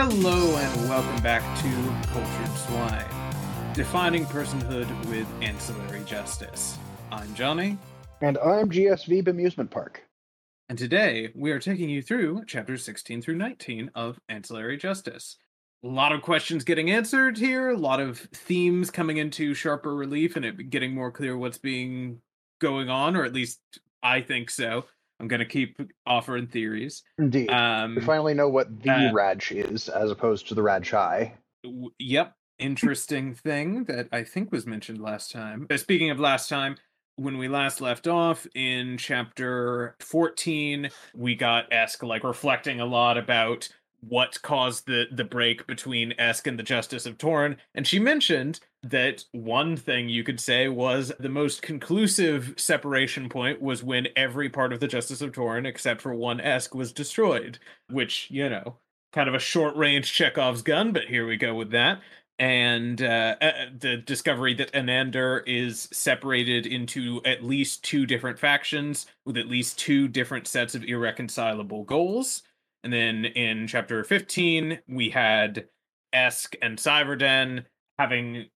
Hello and welcome back to Cultured Swine, defining personhood with ancillary justice. I'm Johnny, And I'm GSV Amusement Park. and today we are taking you through chapters 16 through 19 of Ancillary Justice. A lot of questions getting answered here, a lot of themes coming into sharper relief, and it getting more clear what's being going on, or at least I think so. I'm going to keep offering theories. Indeed. Um, we finally know what the uh, Radch is as opposed to the Radchaai. W- Yep. Interesting thing that I think was mentioned last time. Uh, Speaking of last time, when we last left off in chapter 14, we got Esk like reflecting a lot about what caused the the break between Esk and the Justice of Toren, and she mentioned that one thing you could say was the most conclusive separation point was when every part of the Justice of Toren except for one Esk was destroyed, which, you know, kind of a short range Chekhov's gun, but here we go with that. And uh, uh, the discovery that Anaander is separated into at least two different factions with at least two different sets of irreconcilable goals. And then in chapter 15, we had Esk and Seivarden having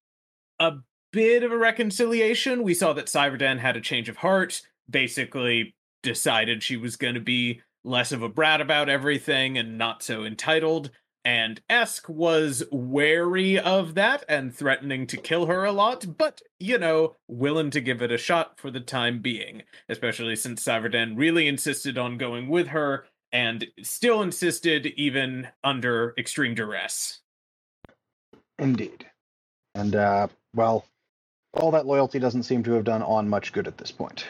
a bit of a reconciliation. We saw that Seivarden had a change of heart, basically decided she was going to be less of a brat about everything and not so entitled. And Esk was wary of that and threatening to kill her a lot, but, you know, willing to give it a shot for the time being, especially since Seivarden really insisted on going with her and still insisted even under extreme duress. Indeed. And, uh, well, all that loyalty doesn't seem to have done on much good at this point.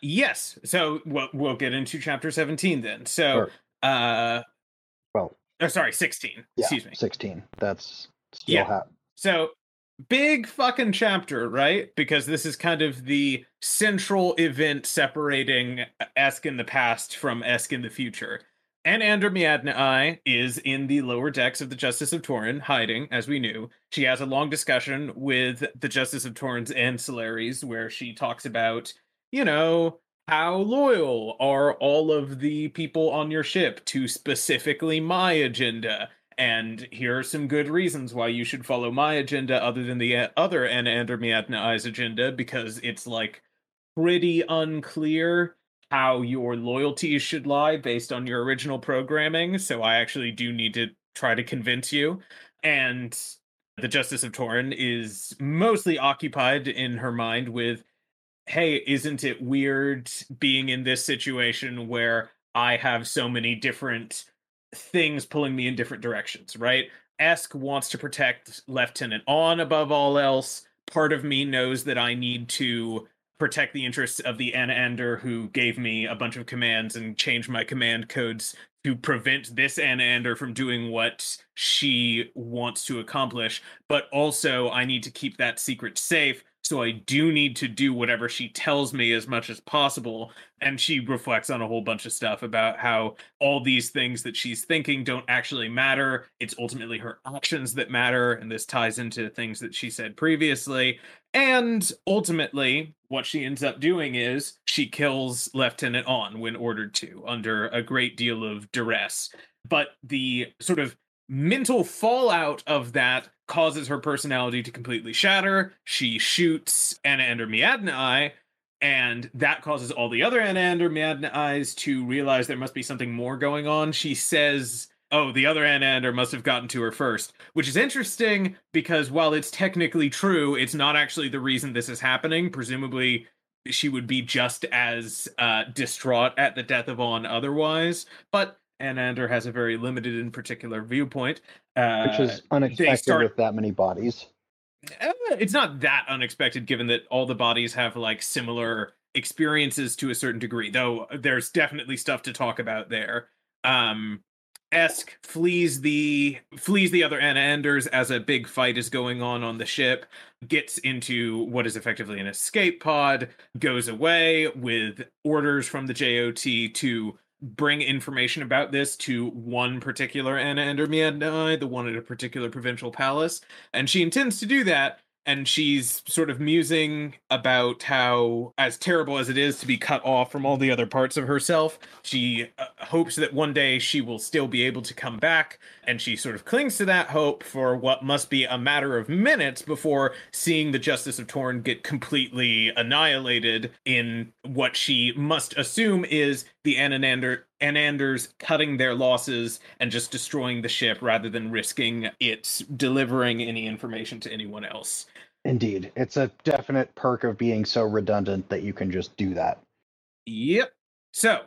Yes. So we'll, we'll get into chapter 17 then. So, uh, Well, oh, sorry, 16. yeah, Excuse me. 16. That's still Yeah. ha- So big fucking chapter, right? Because this is kind of the central event separating Esk in the past from Esk in the future. And Anaander Mianaai is in the lower decks of the Justice of Toren, hiding, as we knew. She has a long discussion with the Justice of Toren's ancillaries, where she talks about, you know, how loyal are all of the people on your ship to specifically my agenda? And here are some good reasons why you should follow my agenda other than the uh, other Anaander Mianaai's agenda, because it's like pretty unclear how your loyalties should lie based on your original programming. So I actually do need to try to convince you. And the Justice of Toren is mostly occupied in her mind with hey, isn't it weird being in this situation where I have so many different things pulling me in different directions, right? Esk wants to protect Lieutenant Awn above all else. Part of me knows that I need to protect the interests of the Anaander who gave me a bunch of commands and changed my command codes to prevent this Anaander from doing what she wants to accomplish. But also, I need to keep that secret safe. So I do need to do whatever she tells me as much as possible. And she reflects on a whole bunch of stuff about how all these things that she's thinking don't actually matter. It's ultimately her actions that matter. And this ties into things that she said previously. And ultimately, what she ends up doing is she kills Lieutenant Awn when ordered to, under a great deal of duress. But the sort of mental fallout of that causes her personality to completely shatter. She shoots Anaander Mianaai, and that causes all the other Anaander Mianaais to realize there must be something more going on. She says, Oh, the other Anaander must have gotten to her first, which is interesting because while it's technically true, it's not actually the reason this is happening. Presumably, she would be just as uh, distraught at the death of Awn otherwise. But Anaander has a very limited and particular viewpoint. Uh, which is unexpected start- with that many bodies. uh, it's not that unexpected given that all the bodies have like similar experiences to a certain degree though there's definitely stuff to talk about there um Esk flees the flees the other Anaanders as a big fight is going on on the ship, gets into what is effectively an escape pod, goes away with orders from the JOT to bring information about this to one particular Anaander Mianaai, the one at a particular provincial palace, and she intends to do that and she's sort of musing about how, as terrible as it is to be cut off from all the other parts of herself, she uh, hopes that one day she will still be able to come back. And she sort of clings to that hope for what must be a matter of minutes before seeing the Justice of Toren get completely annihilated in what she must assume is the Ananander Anaanders cutting their losses and just destroying the ship rather than risking it delivering any information to anyone else. Indeed. It's a definite perk of being so redundant that you can just do that. Yep. So,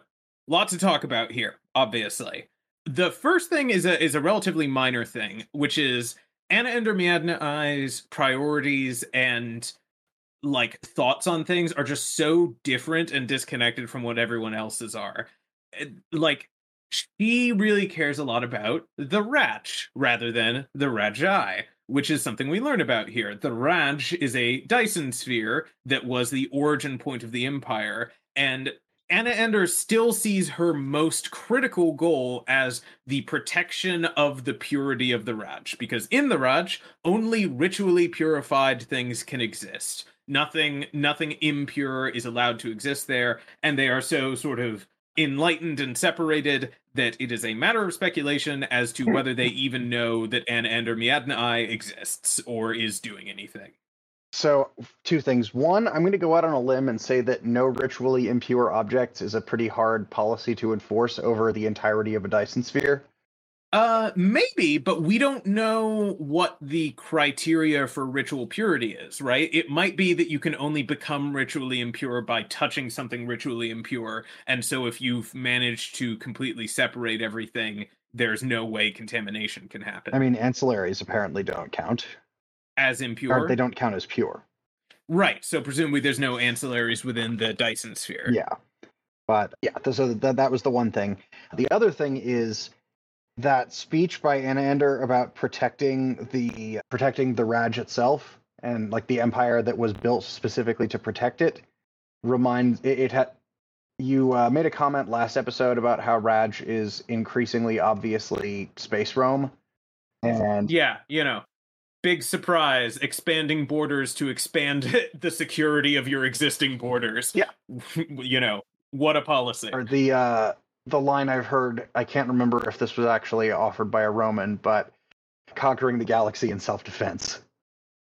lots to talk about here, obviously. The first thing is a is a relatively minor thing, which is Anaander Mianaai priorities and like thoughts on things are just so different and disconnected from what everyone else's are. Eh, like she really cares a lot about the Radch rather than the Radchaai which is something we learn about here. The Radch is a Dyson sphere that was the origin point of the Empire, and Anaander still sees her most critical goal as the protection of the purity of the Radch, because in the Radch, only ritually purified things can exist. Nothing, nothing impure is allowed to exist there, and they are so sort of enlightened and separated that it is a matter of speculation as to hmm. whether they even know that Anaander Mianaai exists or is doing anything. So, two things. One, I'm going to go out on a limb and say that no ritually impure objects is a pretty hard policy to enforce over the entirety of a Dyson sphere. Uh, maybe, but we don't know what the criteria for ritual purity is, right? It might be that you can only become ritually impure by touching something ritually impure, and so if you've managed to completely separate everything, there's no way contamination can happen. I mean, ancillaries apparently don't count as impure. Or they don't count as pure. Right. So presumably there's no ancillaries within the Dyson sphere. Yeah. But yeah, so that, that was the one thing. The other thing is that speech by Anaander about protecting the protecting the Radch itself and like the empire that was built specifically to protect it reminds it, it had you uh, made a comment last episode about how Radch is increasingly obviously space Rome. And yeah you know big surprise expanding borders to expand the security of your existing borders. Yeah. You know what a policy. Or the uh the line I've heard, I can't remember if this was actually offered by a Roman, but conquering the galaxy in self defense.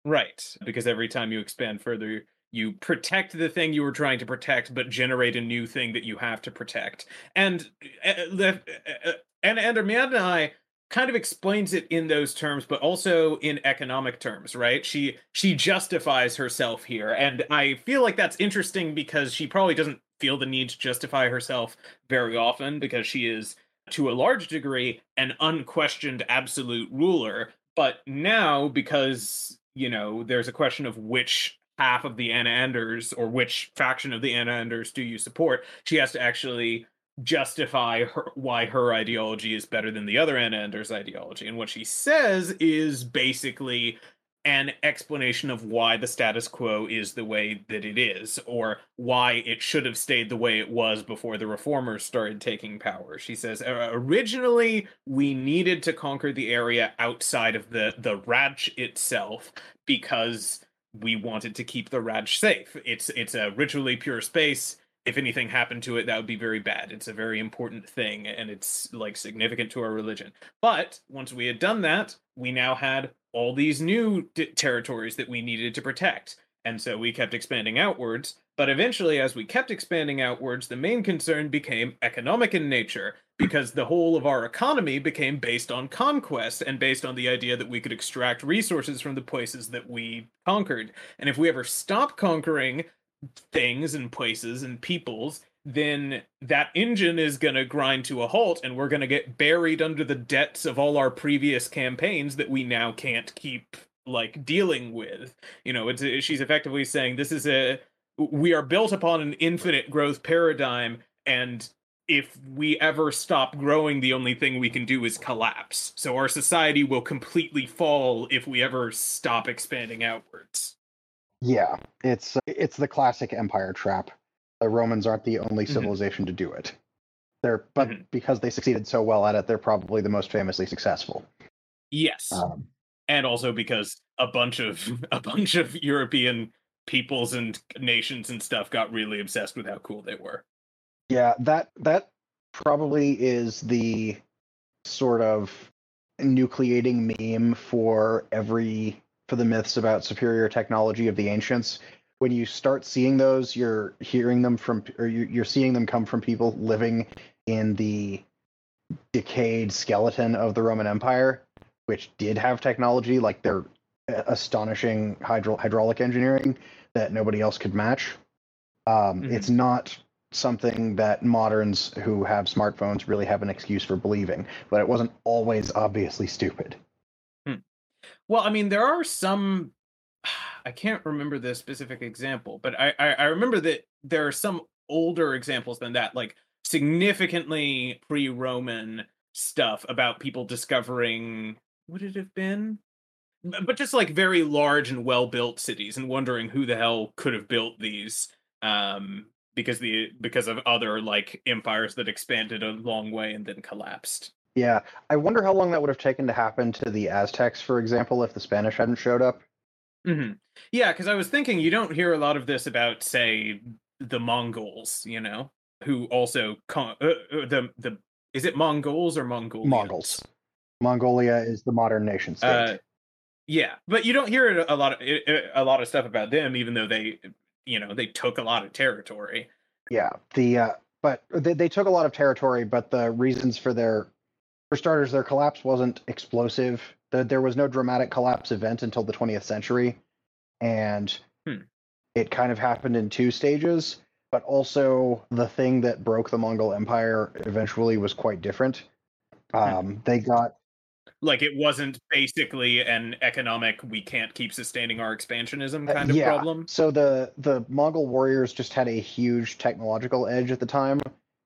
Right, because every time you expand further, you protect the thing you were trying to protect, but generate a new thing that you have to protect. And uh, uh, and and Anaander Mianaai kind of explains it in those terms but also in economic terms right she she justifies herself here and i feel like that's interesting because she probably doesn't feel the need to justify herself very often because she is to a large degree an unquestioned absolute ruler. But now because you know there's a question of which half of the Anaanders or which faction of the Anaanders do you support she has to actually justify her, why her ideology is better than the other Anaanders ideology. And what she says is basically an explanation of why the status quo is the way that it is, or why it should have stayed the way it was before the reformers started taking power. She says originally we needed to conquer the area outside of the the Radch itself because we wanted to keep the Radch safe. It's it's a ritually pure space. If anything happened to it, that would be very bad. It's a very important thing, and it's like significant to our religion. But once we had done that, we now had all these new d- territories that we needed to protect. And so we kept expanding outwards. But eventually, as we kept expanding outwards, the main concern became economic in nature because the whole of our economy became based on conquest and based on the idea that we could extract resources from the places that we conquered. And if we ever stop conquering things and places and peoples, then that engine is going to grind to a halt and we're going to get buried under the debts of all our previous campaigns that we now can't keep like dealing with. You know it's she's effectively saying this is a we are built upon an infinite growth paradigm and if we ever stop growing the only thing we can do is collapse. So our society will completely fall if we ever stop expanding outwards yeah it's it's the classic empire trap the Romans aren't the only mm-hmm. civilization mm-hmm. to do it. They're but mm-hmm. because they succeeded so well at it, they're probably the most famously successful. Yes. Um, and also because a bunch of a bunch of European peoples and nations and stuff got really obsessed with how cool they were. Yeah, that that probably is the sort of nucleating meme for every for the myths about superior technology of the ancients. When you start seeing those, you're hearing them from or you're seeing them come from people living in the decayed skeleton of the Roman Empire, which did have technology like their astonishing hydro- hydraulic engineering that nobody else could match. Um, mm-hmm. It's not something that moderns who have smartphones really have an excuse for believing, but it wasn't always obviously stupid. Well, I mean, there are some. I can't remember the specific example, but I, I, I remember that there are some older examples than that, like significantly pre-Roman stuff about people discovering. Would it have been? But just like very large and well-built cities, and wondering who the hell could have built these. Um, because the because of other like empires that expanded a long way and then collapsed. Yeah, I wonder how long that would have taken to happen to the Aztecs, for example, if the Spanish hadn't showed up. Mm-hmm. Yeah, because I was thinking you don't hear a lot of this about, say, the Mongols, you know, who also con- uh, uh, the the is it Mongols or Mongols? Mongols. Mongolia is the modern nation state. Uh, yeah, but you don't hear a lot of a lot of stuff about them, even though they you know they took a lot of territory. Yeah, the uh, but they, they took a lot of territory, but the reasons for their for starters, their collapse wasn't explosive. The, there was no dramatic collapse event until the 20th century, and hmm. it kind of happened in two stages. But also, the thing that broke the Mongol Empire eventually was quite different. Hmm. Um, they got like it wasn't basically an economic we can't keep sustaining our expansionism uh, kind of yeah. problem so the the mongol warriors just had a huge technological edge at the time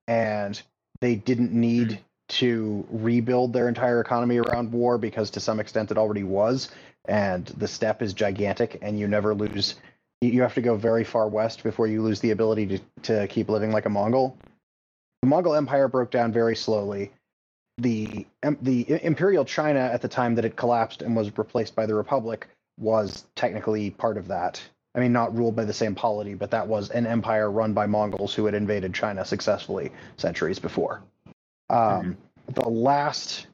and they didn't need mm. To rebuild their entire economy around war because to some extent it already was and the step is gigantic and you never lose you have to go very far west before you lose the ability to, to keep living like a mongol the mongol empire broke down very slowly the the imperial China at the time that it collapsed and was replaced by the Republic was technically part of that. I mean, not ruled by the same polity, but that was an empire run by Mongols who had invaded China successfully centuries before. Um, mm-hmm. The last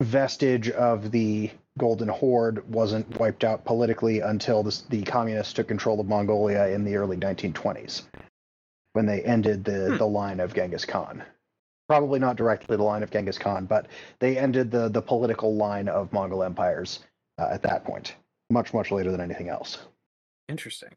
vestige of the Golden Horde wasn't wiped out politically until this, the communists took control of Mongolia in the early 1920s, when they ended the, hmm. the line of Genghis Khan probably not directly the line of Genghis Khan, but they ended the the political line of Mongol empires uh, at that point, much much later than anything else. Interesting.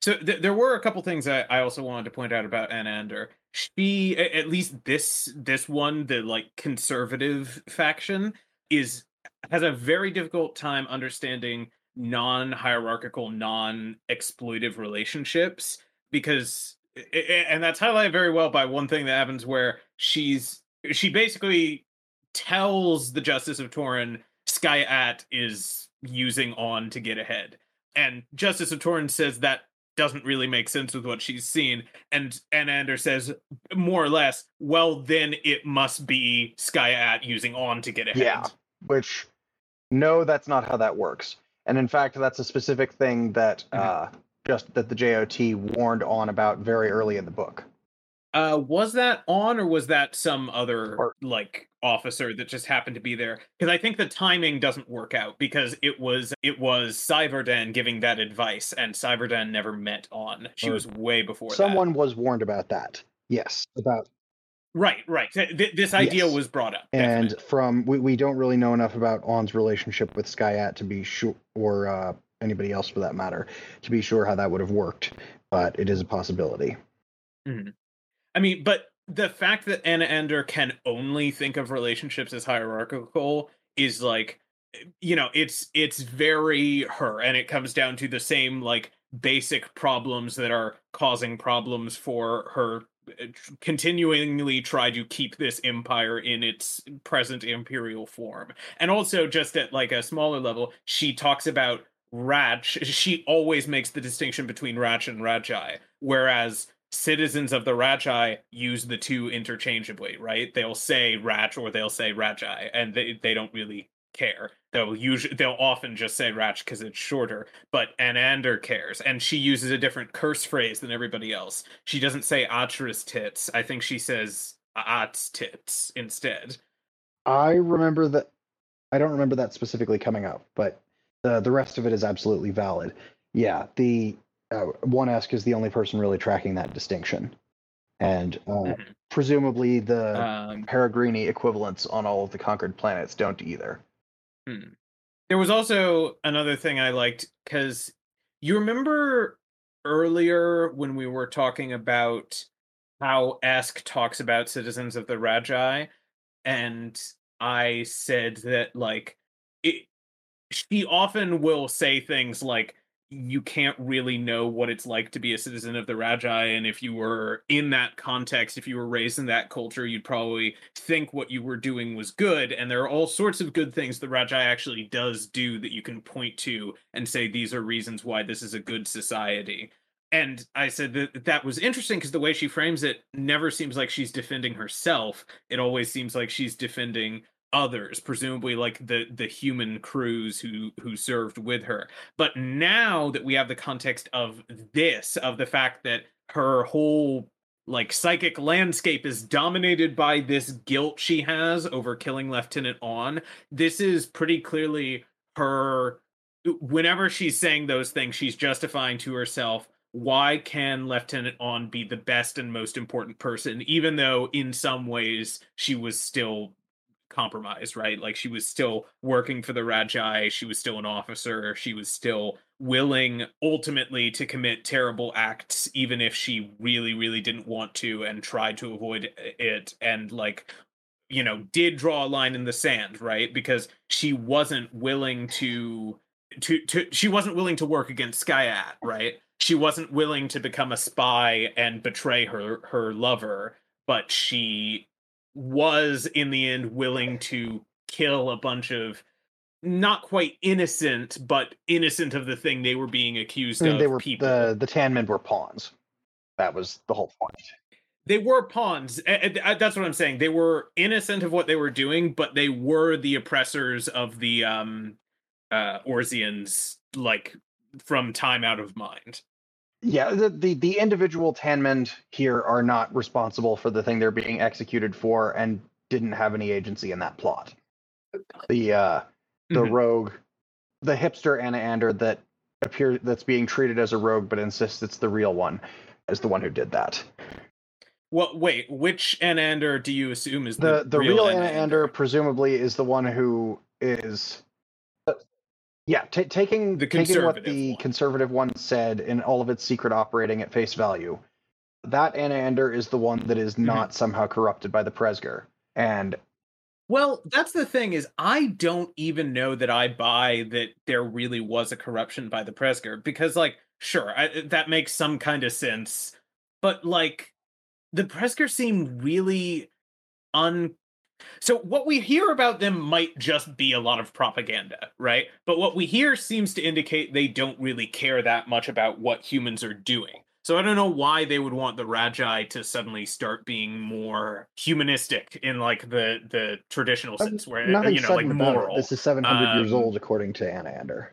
So th- there were a couple things I, I also wanted to point out about Anaander. She, at least this this one, the like conservative faction, is has a very difficult time understanding non-hierarchical, non-exploitive relationships because and that's highlighted very well by one thing that happens where she's she basically tells the Justice of Toren Skaiaat is using Awn to get ahead. And Justice of Torin says that doesn't really make sense with what she's seen. And Anaander says more or less, well then it must be Skaiaat using Awn to get ahead. Yeah. Which no, that's not how that works. And in fact, that's a specific thing that mm-hmm. uh just that the JOT warned Awn about very early in the book. Uh, was that Awn, or was that some other like officer that just happened to be there? Because I think the timing doesn't work out because it was it was Seivarden giving that advice, and Seivarden never met Awn. She was way before. Someone that. was warned about that. Yes, about Right, right. Th- this idea yes. was brought up. Definitely. And from we, we don't really know enough about Awn's relationship with Skaiaat to be sure, or uh, anybody else for that matter, to be sure how that would have worked. But it is a possibility. Mm-hmm. I mean, but the fact that Anaander can only think of relationships as hierarchical is like, you know, it's it's very her, and it comes down to the same like basic problems that are causing problems for her uh, continually try to keep this empire in its present imperial form. And also just at like a smaller level she talks about Radch, she always makes the distinction between Radch and Radchaai, whereas citizens of the Radchaai use the two interchangeably, right? They'll say Radch or they'll say Radchaai, and they, they don't really care. They'll usually they'll often just say Radch because it's shorter, but Anaander cares, and she uses a different curse phrase than everybody else. She doesn't say Atra's tits. I think she says At's tits instead. I remember that. I don't remember that specifically coming up, but the the rest of it is absolutely valid. Yeah, the uh, one Esk is the only person really tracking that distinction, and uh, mm-hmm. presumably the um, Peregrini equivalents on all of the conquered planets don't either. Hmm. There was also another thing I liked because you remember earlier when we were talking about how Esk talks about citizens of the Radchaai, and I said that like it, she often will say things like you can't really know what it's like to be a citizen of the Radchaai. And if you were in that context, if you were raised in that culture, you'd probably think what you were doing was good. And there are all sorts of good things the Radchaai actually does do that you can point to and say these are reasons why this is a good society. And I said that that was interesting because the way she frames it never seems like she's defending herself. It always seems like she's defending others presumably like the the human crews who who served with her. But now that we have the context of this of the fact that her whole like psychic landscape is dominated by this guilt she has over killing lieutenant Awn this is pretty clearly her whenever she's saying those things she's justifying to herself why can lieutenant Awn be the best and most important person even though in some ways she was still compromised, right? Like she was still working for the Radchaai, she was still an officer, she was still willing ultimately to commit terrible acts, even if she really, really didn't want to and tried to avoid it. And like, you know, did draw a line in the sand, right? Because she wasn't willing to to to she wasn't willing to work against Skaiaat, right? She wasn't willing to become a spy and betray her her lover, but she was in the end willing to kill a bunch of not quite innocent, but innocent of the thing they were being accused I mean, of. They were people. the the Tanmen were pawns. That was the whole point. They were pawns. That's what I'm saying. They were innocent of what they were doing, but they were the oppressors of the um uh Orsians, like from time out of mind. Yeah, the, the, the individual Tanmen here are not responsible for the thing they're being executed for and didn't have any agency in that plot. The uh the mm-hmm. rogue the hipster Anaander that appears that's being treated as a rogue but insists it's the real one is the one who did that. Well, wait, which Anaander do you assume is the the, the real, real Anaander? Presumably, is the one who is yeah, t- taking the taking what the one. conservative one said in all of its secret operating at face value, that Anaander is the one that is mm-hmm. not somehow corrupted by the Presger. And well, that's the thing is I don't even know that I buy that there really was a corruption by the Presger because like sure, I, that makes some kind of sense, but like the Presger seem really un so what we hear about them might just be a lot of propaganda, right? But what we hear seems to indicate they don't really care that much about what humans are doing. So I don't know why they would want the Radchaai to suddenly start being more humanistic in like the the traditional sense, where Nothing you know, like moral. This is seven hundred um, years old, according to Anaander.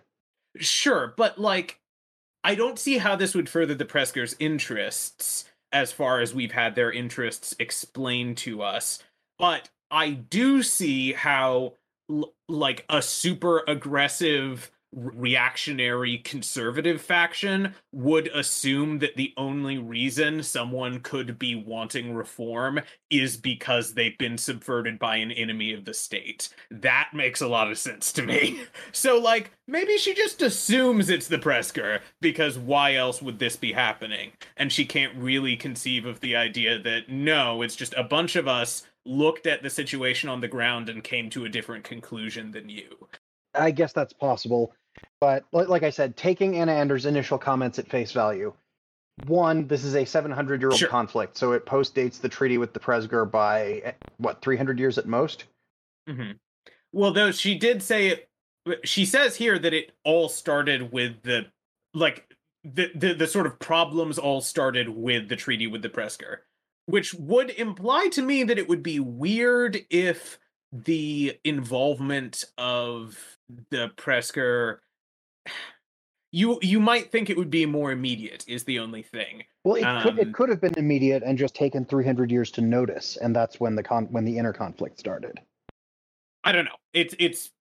Sure, but like, I don't see how this would further the Presgers' interests as far as we've had their interests explained to us. But I do see how l- like a super aggressive reactionary conservative faction would assume that the only reason someone could be wanting reform is because they've been subverted by an enemy of the state. That makes a lot of sense to me. So, like, maybe she just assumes it's the Presger because why else would this be happening? And she can't really conceive of the idea that no, it's just a bunch of us looked at the situation on the ground and came to a different conclusion than you. I guess that's possible. But like I said, taking Anaanders' initial comments at face value, one, this is a 700 year old sure. conflict, so it postdates the treaty with the Presger by eh, what 300 years at most. Mm-hmm. Well, though she did say it, she says here that it all started with the like the the, the sort of problems all started with the treaty with the Presger which would imply to me that it would be weird if the involvement of the Presger you you might think it would be more immediate is the only thing. Well, it could Um, it could have been immediate and just taken 300 years to notice, and that's when the con when the inner conflict started. I don't know. It's it's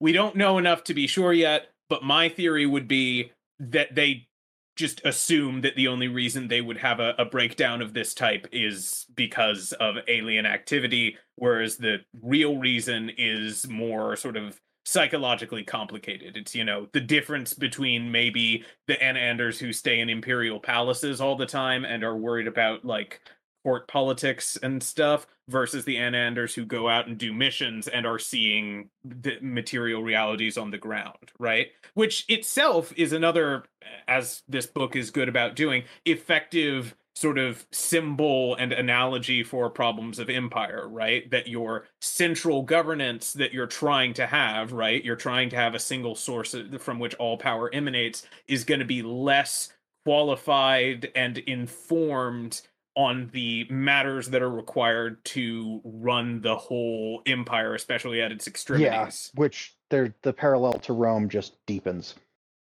we don't know enough to be sure yet, but my theory would be that they just assume that the only reason they would have a, a breakdown of this type is because of alien activity, whereas the real reason is more sort of psychologically complicated. It's, you know, the difference between maybe the Anaanders who stay in imperial palaces all the time and are worried about like court politics and stuff versus the Anaanders who go out and do missions and are seeing the material realities on the ground, right? Which itself is another, as this book is good about doing, effective sort of symbol and analogy for problems of empire, right? That your central governance that you're trying to have, right? You're trying to have a single source from which all power emanates is going to be less qualified and informed on the matters that are required to run the whole empire, especially at its extremities. Yeah, which they're the parallel to Rome just deepens.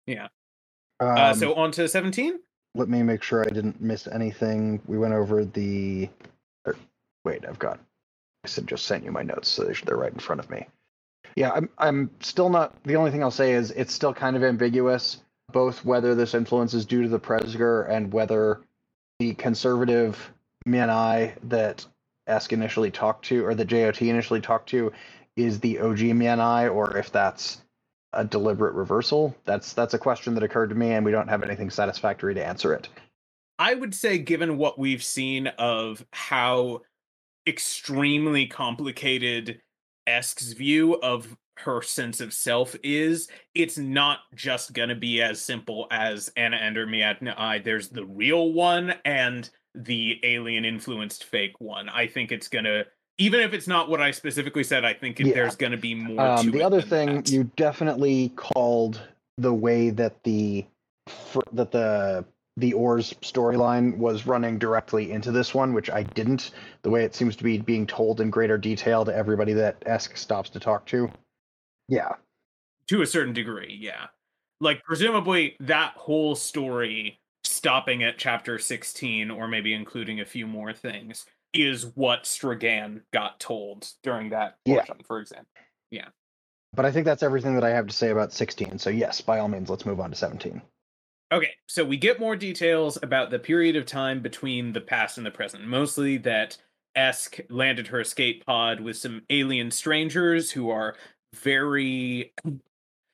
Yeah. Um, uh, so on to 17? let me make sure I didn't miss anything. We went over the. Or, wait, I've got. I said just sent you my notes, so they're right in front of me. Yeah, I'm. I'm still not. The only thing I'll say is it's still kind of ambiguous, both whether this influence is due to the Presger and whether the conservative Mianaai that Esk initially talked to, or the JOT initially talked to, is the OG Mianaai, or if that's a deliberate reversal? That's that's a question that occurred to me, and we don't have anything satisfactory to answer it. I would say, given what we've seen of how extremely complicated Esk's view of her sense of self is, it's not just going to be as simple as Anaander Mianaai. There's the real one and the alien influenced fake one. I think it's going to even if it's not what I specifically said, I think Yeah. there's going to be more. Um, to the other thing that. you definitely called the way that the fr- that the the Ors storyline was running directly into this one, which I didn't. The way it seems to be being told in greater detail to everybody that Esk stops to talk to. Yeah, to a certain degree, yeah. Like presumably that whole story stopping at chapter 16 or maybe including a few more things is what Strigan got told during that Yeah. portion, for example. Yeah. But I think that's everything that I have to say about 16. So yes, by all means, let's move on to 17. Okay, so we get more details about the period of time between the past and the present. Mostly that Esk landed her escape pod with some alien strangers who are very.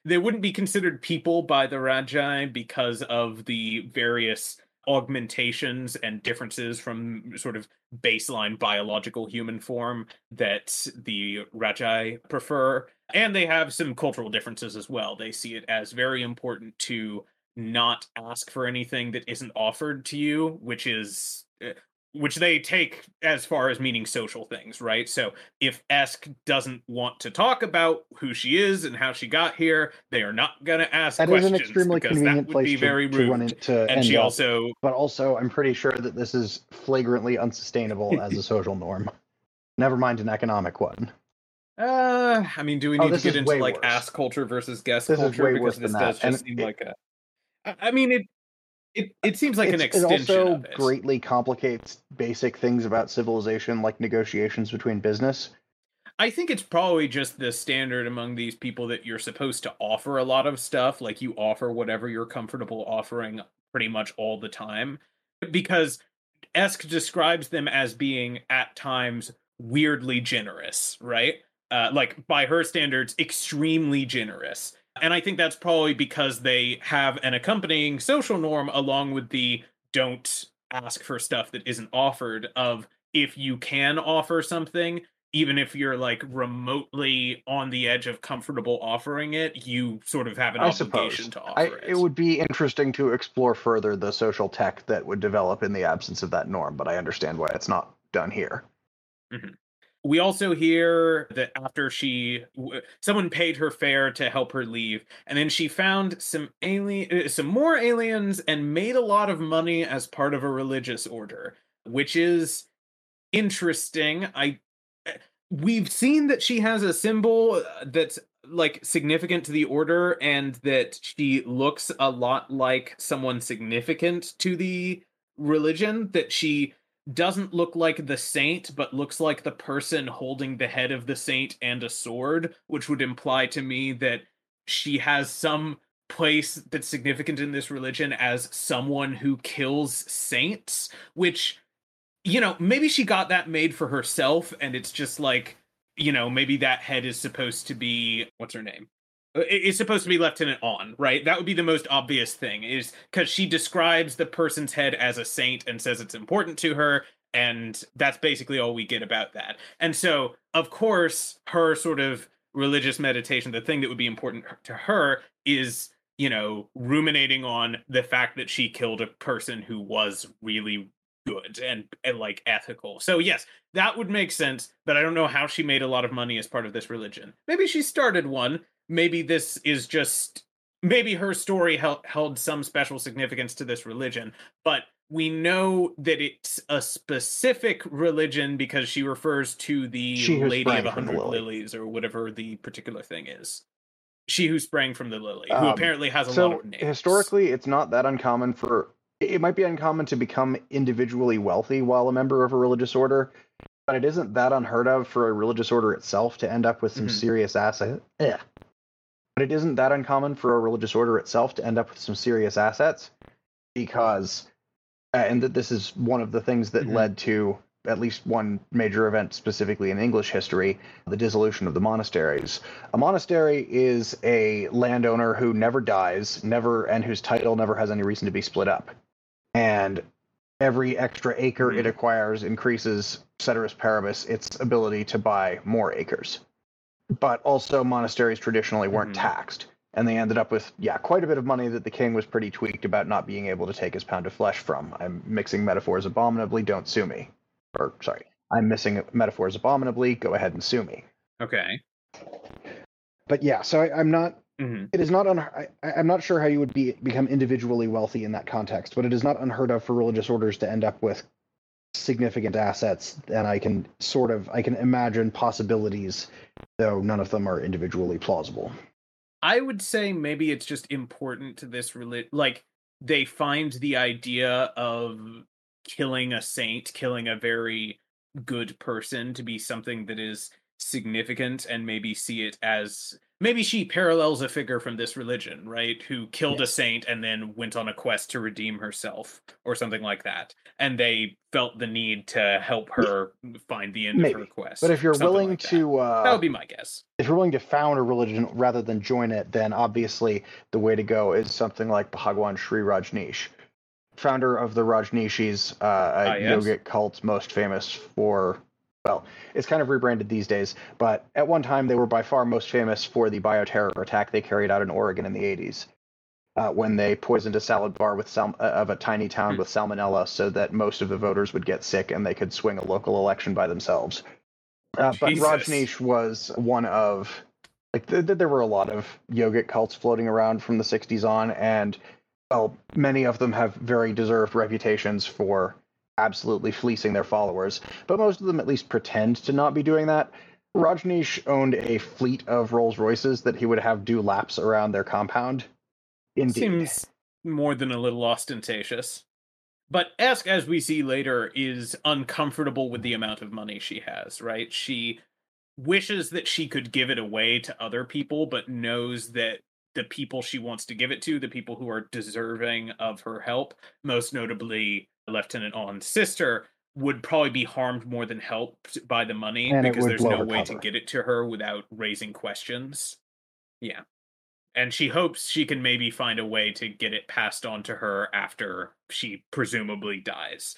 They wouldn't be considered people by the Radchaai because of the various augmentations and differences from sort of baseline biological human form that the Radchaai prefer. And they have some cultural differences as well. They see it as very important to not ask for anything that isn't offered to you, which is uh, which they take as far as meaning social things, right? So if Esk doesn't want to talk about who she is and how she got here, they are not going to ask That is questions an extremely because that convenient would place be to, very to run rude. into. And she up. also but also I'm pretty sure that this is flagrantly unsustainable as a social norm. Never mind an economic one. Uh, I mean, do we Oh, need to get into like worse. ass culture versus guest This is culture because this does just and seem it- like a. I mean, it it it seems like an extension It also it. greatly complicates basic things about civilization, like negotiations between business. I think it's probably just the standard among these people that you're supposed to offer a lot of stuff, like you offer whatever you're comfortable offering pretty much all the time, because Esk describes them as being at times weirdly generous, right? Uh, like by her standards, extremely generous. And I think that's probably because they have an accompanying social norm along with the don't ask for stuff that isn't offered of if you can offer something, even if you're like remotely on the edge of comfortable offering it, you sort of have an I obligation suppose. to offer I, it. it would be interesting to explore further the social tech that would develop in the absence of that norm, but I understand why it's not done here. Mm-hmm. We also hear that after she someone paid her fare to help her leave and then she found some alien uh, some more aliens and made a lot of money as part of a religious order which is interesting. I we've seen that she has a symbol uh, that's like significant to the order and that she looks a lot like someone significant to the religion that she doesn't look like the saint but looks like the person holding the head of the saint and a sword which would imply to me that she has some place that's significant in this religion as someone who kills saints which you know maybe she got that made for herself and it's just like you know maybe that head is supposed to be what's her name it's supposed to be lieutenant Awn right that would be the most obvious thing is because she describes the person's head as a saint and says it's important to her and that's basically all we get about that and so of course her sort of religious meditation the thing that would be important to her is you know ruminating on the fact that she killed a person who was really good and, and like ethical. So yes, that would make sense, but I don't know how she made a lot of money as part of this religion. Maybe she started one. Maybe this is just maybe her story held, held some special significance to this religion, but we know that it's a specific religion because she refers to the Lady of a Hundred Lilies or whatever the particular thing is. She who sprang from the lily, who um, apparently has a so lot of names. Historically, it's not that uncommon for it might be uncommon to become individually wealthy while a member of a religious order, but it isn't that unheard of for a religious order itself to end up with some mm-hmm. serious assets. Yeah. But it isn't that uncommon for a religious order itself to end up with some serious assets because, uh, and that this is one of the things that mm-hmm. led to at least one major event specifically in English history, the dissolution of the monasteries. A monastery is a landowner who never dies, never and whose title never has any reason to be split up and every extra acre mm-hmm. it acquires increases ceteris paribus its ability to buy more acres. But also, monasteries traditionally weren't mm-hmm. taxed, and they ended up with yeah quite a bit of money that the king was pretty tweaked about not being able to take his pound of flesh from. I'm mixing metaphors abominably. Don't sue me. Or sorry, I'm missing metaphors abominably. Go ahead and sue me. Okay. But yeah, so I, I'm not Mm-hmm. It is not un- I, am not sure how you would be become individually wealthy in that context, but it is not unheard of for religious orders to end up with significant assets, and I can sort of I can imagine possibilities, though none of them are individually plausible. I would say maybe it's just important to this religion, like they find the idea of killing a saint, killing a very good person to be something that is significant and maybe see it as maybe she parallels a figure from this religion, right? Who killed a saint and then went on a quest to redeem herself or something like that. And they felt the need to help her find the end maybe. of her quest. But if you're willing like to that. Uh, that would be my guess. If you're willing to found a religion rather than join it, then obviously the way to go is something like Bhagwan Sri Rajneesh. Founder of the Rajneeshis, uh, a ah, yes. yogic cult most famous for well, it's kind of rebranded these days, but at one time they were by far most famous for the bioterror attack they carried out in Oregon in the 80s. Uh, when they poisoned a salad bar with sal- uh, of a tiny town mm. with salmonella so that most of the voters would get sick and they could swing a local election by themselves. Uh, but Rajneesh was one of like th- th- there were a lot of yogic cults floating around from the 60s on and well many of them have very deserved reputations for absolutely fleecing their followers, but most of them at least pretend to not be doing that. Rajneesh owned a fleet of Rolls Royces that he would have do laps around their compound. Indeed. Seems more than a little ostentatious. But Esk, as we see later, is uncomfortable with the amount of money she has, right? She wishes that she could give it away to other people, but knows that the people she wants to give it to, the people who are deserving of her help, most notably Lieutenant Awn's sister, would probably be harmed more than helped by the money and because there's no way cover. to get it to her without raising questions. Yeah. And she hopes she can maybe find a way to get it passed on to her after she presumably dies.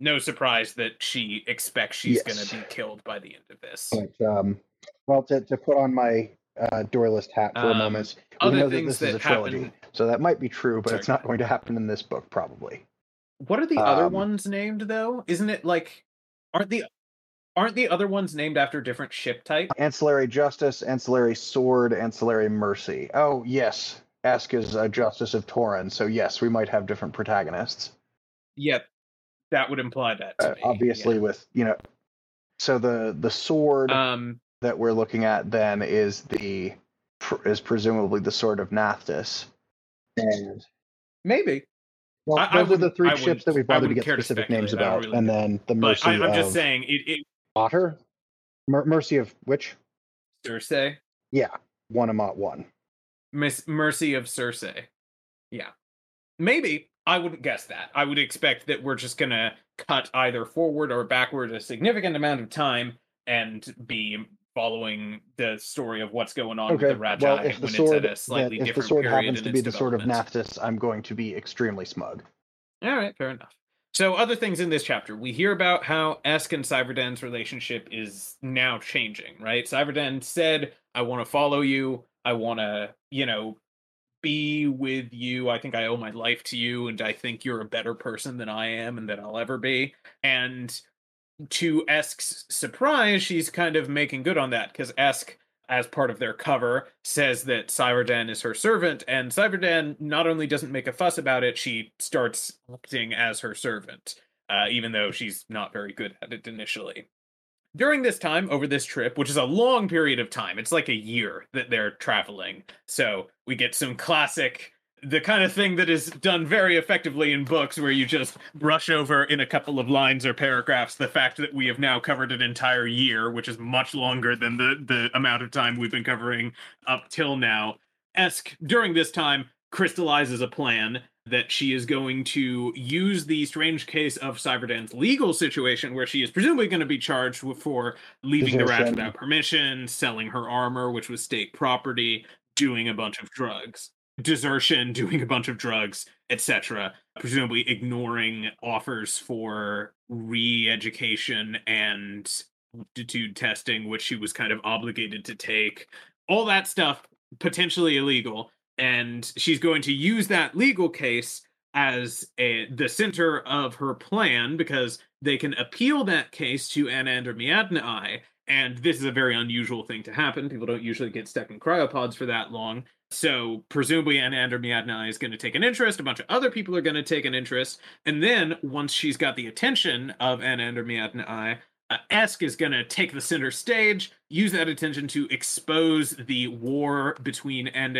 No surprise that she expects she's yes. going to be killed by the end of this. But, um, well, to, to put on my uh, Doylist hat for um, a moment, we know that this is a trilogy, happen... so that might be true, but Sorry, it's not going to happen in this book, probably. What are the um, other ones named though? Isn't it like aren't the aren't the other ones named after different ship type? Ancillary Justice, Ancillary Sword, Ancillary Mercy. Oh yes, Esk is a Justice of Toren, so yes, we might have different protagonists. Yep, that would imply that. Uh, obviously, yeah. with you know, so the the sword um, that we're looking at then is the is presumably the sword of Nathis. And Maybe. Well, I- I those are the three I ships that we I bothered to get care to specific names speculate. I don't about, really and know. then the mercy I, I'm just saying, it, it Otter. Mer- mercy of which? Sarrse, Yeah, one Amot one. Miss Mercy of Sarrse. Yeah, maybe. I wouldn't guess that. I would expect that we're just gonna cut either forward or backward a significant amount of time and be following the story of what's going on Okay. with the Radchaai Well, if the when sword, it's at a slightly that, if the sword period happens to be the sword of. Nathis, I'm going to be extremely smug. All right, fair enough. So, other things in this chapter, we hear about how Esk and Seivarden's relationship is now changing, right? Seivarden said, I want to follow you. I want to, you know, be with you. I think I owe my life to you, and I think you're a better person than I am and that I'll ever be. And to Esk's surprise, she's kind of making good on that because Esk, as part of their cover, says that Seivarden is her servant, and Seivarden not only doesn't make a fuss about it, she starts acting as her servant, uh, even though she's not very good at it initially. During this time, over this trip, which is a long period of time, it's like a year that they're traveling. So we get some classic the kind of thing that is done very effectively in books where you just brush over in a couple of lines or paragraphs the fact that we have now covered an entire year which is much longer than the the amount of time we've been covering up till now. Esk during this time crystallizes a plan that she is going to use the strange case of Seivarden's legal situation, where she is presumably going to be charged for leaving the Radch without permission, selling her armor, which was state property, doing a bunch of drugs desertion, doing a bunch of drugs, etc. Presumably ignoring offers for re-education and aptitude testing, which she was kind of obligated to take. All that stuff potentially illegal, and she's going to use that legal case as a, the center of her plan because they can appeal that case to Anaander Mianaai. And this is a very unusual thing to happen. People don't usually get stuck in cryopods for that long. So presumably Anaander Mianaai is going to take an interest. A bunch of other people are going to take an interest. And then once she's got the attention of Anaander Mianaai, uh, Esk is going to take the center stage, use that attention to expose the war between End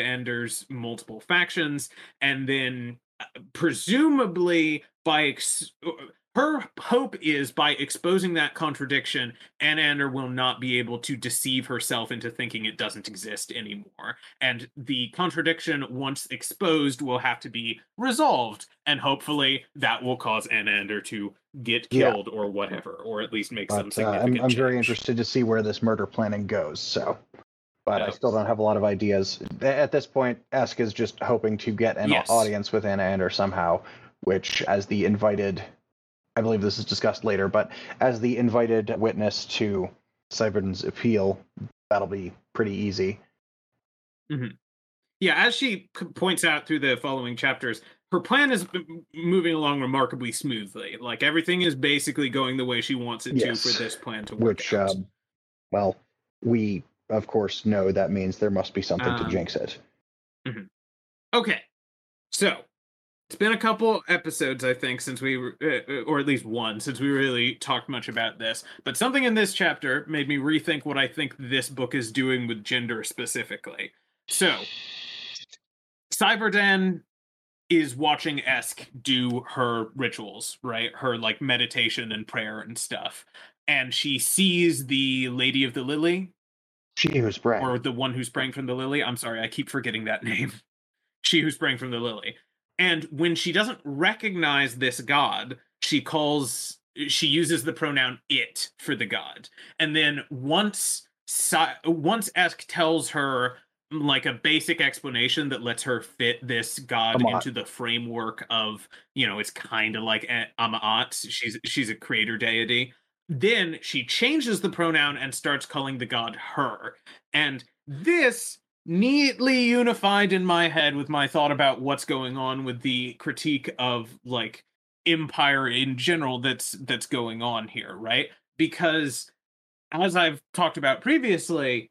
multiple factions, and then uh, presumably by ex- her hope is by exposing that contradiction, Anaander will not be able to deceive herself into thinking it doesn't exist anymore. And the contradiction, once exposed, will have to be resolved. And hopefully that will cause Anaander to get Yeah. killed or whatever, or at least make some But uh, I'm, I'm very interested to see where this murder planning goes. So, but I still don't have a lot of ideas at this point. Esk is just hoping to get an Yes. audience with Anaander somehow, which, as the invited, I believe this is discussed later, but as the invited witness to Seivarden's appeal, that'll be pretty easy. Yeah, as she points out through the following chapters, her plan is moving along remarkably smoothly. Like everything is basically going the way she wants it Yes. to for this plan to work Which, out. um, well, we of course know that means there must be something to Um, jinx it. Okay, so it's been a couple episodes, I think, since we, uh, or at least one, since we really talked much about this. But something in this chapter made me rethink what I think this book is doing with gender specifically. So, Seivarden is watching Esk do her rituals, right? Her like meditation and prayer and stuff. And she sees the Lady of the Lily, She who sprang. or the one who sprang from the lily. I'm sorry, I keep forgetting that name. she who sprang from the lily. And when she doesn't recognize this god, she calls she uses the pronoun it for the god. And then once once Esk tells her like a basic explanation that lets her fit this god into the framework of, you know, it's kind of like Amaat. She's she's a creator deity. Then she changes the pronoun and starts calling the god her. And this neatly unified in my head with my thought about what's going on with the critique of like empire in general that's that's going on here, right? Because as I've talked about previously,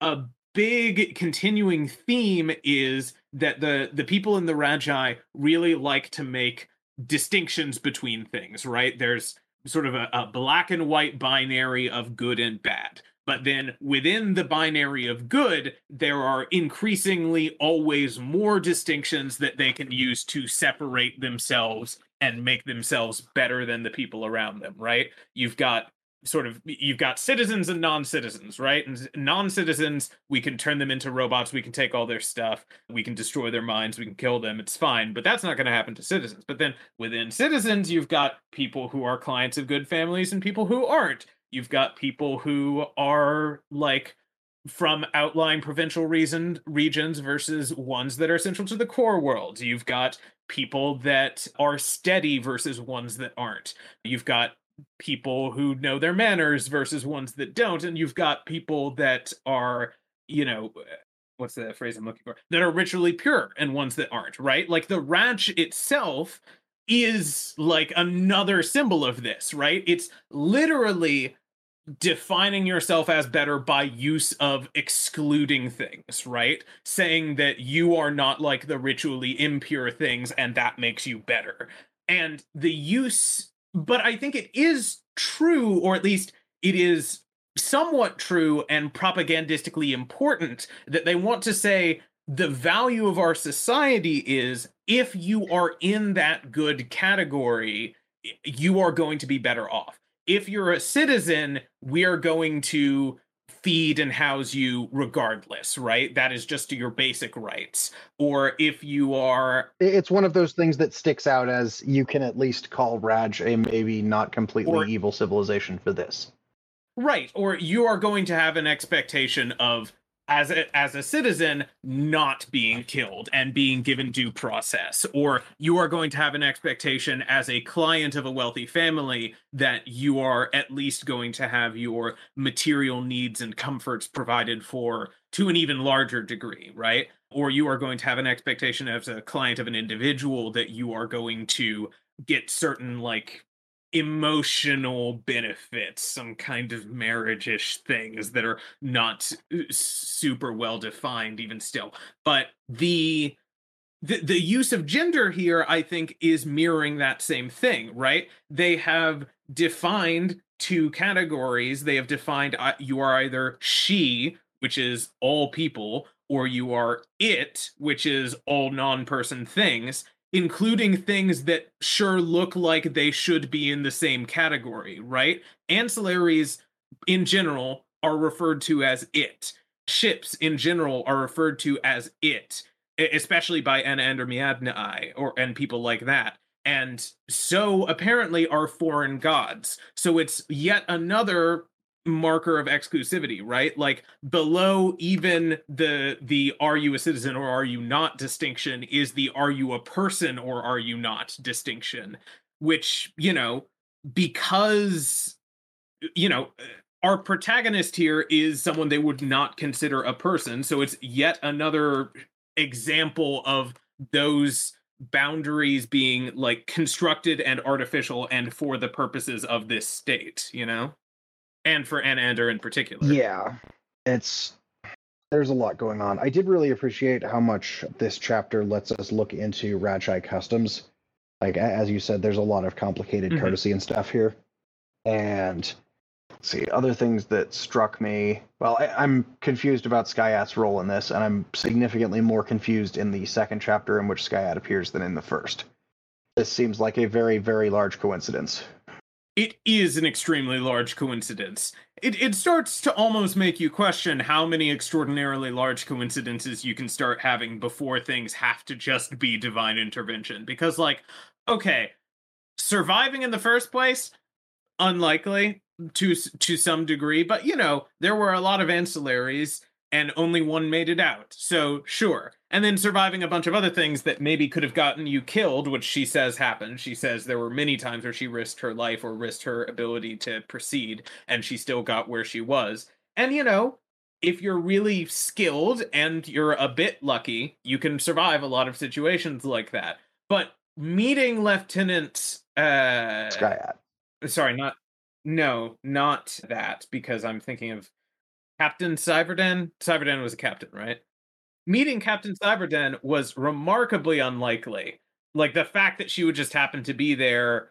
a big continuing theme is that the the people in the Radchaai really like to make distinctions between things, right? There's sort of a, a black and white binary of good and bad. But then within the binary of good, there are increasingly always more distinctions that they can use to separate themselves and make themselves better than the people around them, right? You've got sort of you've got citizens and non-citizens right? And non-citizens we can turn them into robots we can take all their stuff we can destroy their minds we can kill them it's fine but that's not going to happen to citizens. But then within citizens you've got people who are clients of good families and people who aren't you've got people who are like from outlying provincial reason regions versus ones that are central to the core world. You've got people that are steady versus ones that aren't. You've got people who know their manners versus ones that don't and you've got people that are, you know, what's the phrase I'm looking for? That are ritually pure and ones that aren't, right? Like the Radch itself is like another symbol of this, right? It's literally defining yourself as better by use of excluding things, right? Saying that you are not like the ritually impure things and that makes you better. And the use, but I think it is true, or at least it is somewhat true and propagandistically important that they want to say the value of our society is if you are in that good category, you are going to be better off if you're a citizen, we are going to feed and house you regardless, right? That is just your basic rights. Or if you are. It's one of those things that sticks out as you can at least call Radch a maybe not completely or, evil civilization for this. Right. Or you are going to have an expectation of as a, as a citizen not being killed and being given due process. Or you are going to have an expectation as a client of a wealthy family that you are at least going to have your material needs and comforts provided for to an even larger degree right? Or you are going to have an expectation as a client of an individual that you are going to get certain like emotional benefits, some kind of marriage-ish things that are not uh, super well defined even still. But the the, the use of gender here, I think, is mirroring that same thing, right? They have defined two categories. They have defined uh, you are either she, which is all people, or you are it, which is all non person things including things that sure look like they should be in the same category, right? Ancillaries in general are referred to as it. Ships in general are referred to as it, especially by Anaander or and people like that. And so apparently are foreign gods. So it's yet another marker of exclusivity right? Like below even the the are you a citizen or are you not distinction is the are you a person or are you not distinction which you know because you know our protagonist here is someone they would not consider a person. So it's yet another example of those boundaries being like constructed and artificial and for the purposes of this state you know and for Anaander in particular. Yeah, it's there's a lot going on. I did really appreciate how much this chapter lets us look into Radchaai customs. Like as you said, there's a lot of complicated mm-hmm. courtesy and stuff here. And see other things that struck me. Well, I, am confused about Skaiaat's role in this, and I'm significantly more confused in the second chapter in which Skaiaat appears than in the first. This seems like a very, very large coincidence it is an extremely large coincidence. It it starts to almost make you question how many extraordinarily large coincidences you can start having before things have to just be divine intervention. Because like, okay, surviving in the first place, unlikely to to some degree, but you know, there were a lot of ancillaries and only one made it out. So, sure. And then surviving a bunch of other things that maybe could have gotten you killed, which she says happened. She says there were many times where she risked her life or risked her ability to proceed, and she still got where she was. And, you know, if you're really skilled and you're a bit lucky, you can survive a lot of situations like that. But meeting Lieutenant uh Skaiaat. Sorry, not no, not that, because I'm thinking of Captain Seivarden. Seivarden was a captain, right? Meeting Captain Seivarden was remarkably unlikely. Like the fact that she would just happen to be there,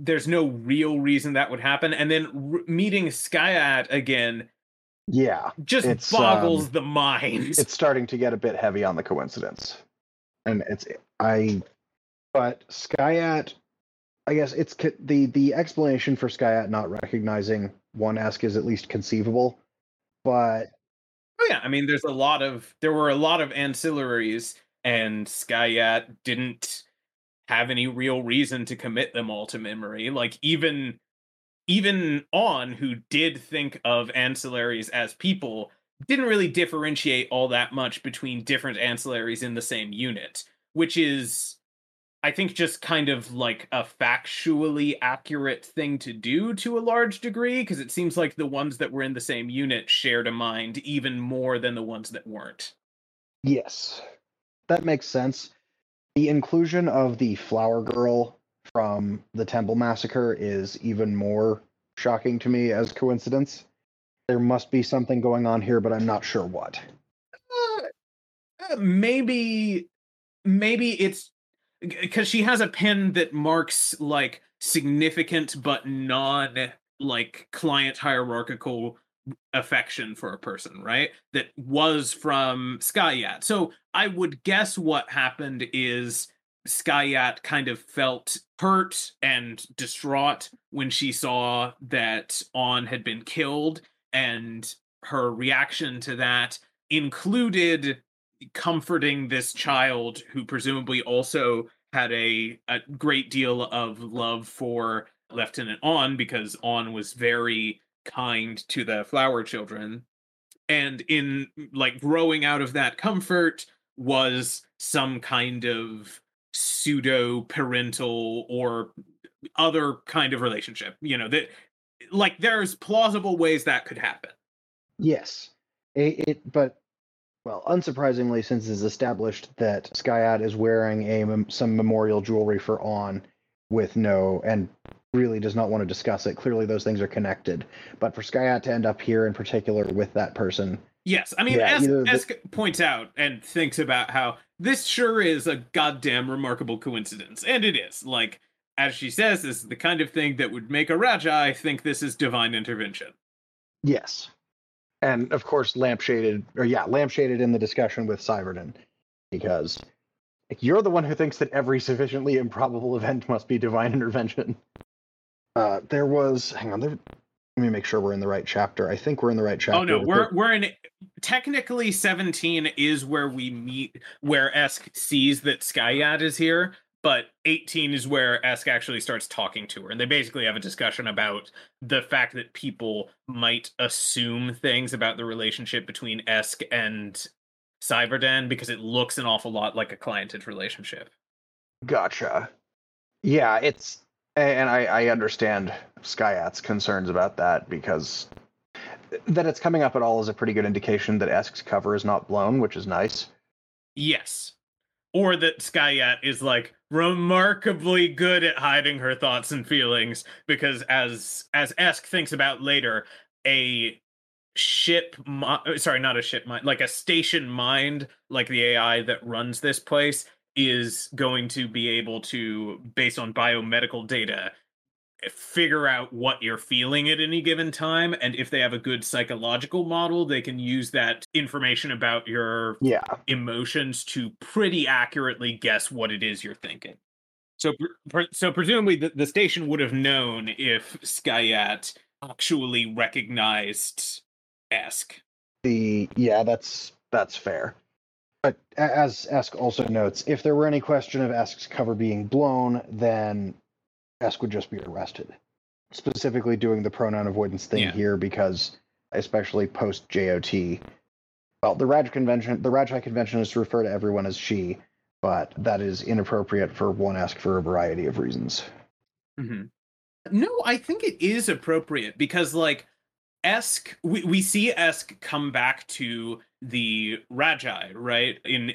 there's no real reason that would happen. And then r- meeting Skaiaat again, Yeah, just boggles um, the mind. it's starting to get a bit heavy on the coincidence, and it's I. But Skaiaat, I guess it's the the explanation for Skaiaat not recognizing one Esk is at least conceivable, but Oh yeah, I mean, there's a lot of there were a lot of ancillaries, and Skaiaat didn't have any real reason to commit them all to memory. Like even even Awn who did think of ancillaries as people didn't really differentiate all that much between different ancillaries in the same unit, which is I think just kind of like a factually accurate thing to do to a large degree because it seems like the ones that were in the same unit shared a mind even more than the ones that weren't. yes, that makes sense. The inclusion of the flower girl from the Temple Massacre is even more shocking to me as coincidence. There must be something going on here, but I'm not sure what. Uh, uh, maybe maybe it's because she has a pen that marks like significant but non like client hierarchical affection for a person, right? That was from Skaiaat. So I would guess what happened is Skaiaat kind of felt hurt and distraught when she saw that Awn had been killed, and her reaction to that included comforting this child who presumably also had a, a great deal of love for Lieutenant Awn because Awn was very kind to the flower children. And in like growing out of that comfort was some kind of pseudo parental or other kind of relationship. You know, that like there's plausible ways that could happen. Yes, it, it but well, unsurprisingly, since it's established that Skaiaat is wearing a some memorial jewelry for Awn, with no and really does not want to discuss it. Clearly, those things are connected. But for Skaiaat to end up here in particular with that person, Yes, I mean, Yeah, either the- points out and thinks about how this sure is a goddamn remarkable coincidence, and it is. Like, as she says, this is the kind of thing that would make a Radchaai think this is divine intervention. yes, and of course, lampshaded or yeah, lampshaded in the discussion with Seivarden, because like, you're the one who thinks that every sufficiently improbable event must be divine intervention. Uh, there was, hang on, there, let me make sure we're in the right chapter. I think we're in the right chapter. Oh no, we're we're in technically 17 is where we meet where Esk sees that Skaiaat is here, but 18 is where Esk actually starts talking to her. And they basically have a discussion about the fact that people might assume things about the relationship between Esk and Seivarden because it looks an awful lot like a cliented relationship. Gotcha. Yeah, it's and I, I understand Skaiaat's concerns about that because that it's coming up at all is a pretty good indication that Esk's cover is not blown, which is nice. Yes. Or that Skaiaat is like remarkably good at hiding her thoughts and feelings because as as Esk thinks about later, a ship mi- sorry, not a ship mind, like a station mind like the AI that runs this place is going to be able to based on biomedical data figure out what you're feeling at any given time and if they have a good psychological model they can use that information about your Yeah. emotions to pretty accurately guess what it is you're thinking. So, pre- so presumably the, the station would have known if Skaiaat actually recognized Esk. The yeah, that's that's fair. But as Esk also notes, if there were any question of Esk's cover being blown, then Esk would just be arrested. Specifically doing the pronoun avoidance thing Yeah. here because especially post JOT. Well, the Radch convention the Radchaai convention is to refer to everyone as she, but that is inappropriate for one Esk for a variety of reasons. Mm-hmm. No, I think it is appropriate because, like, Esk, we, we see Esk come back to the Radch, right? In,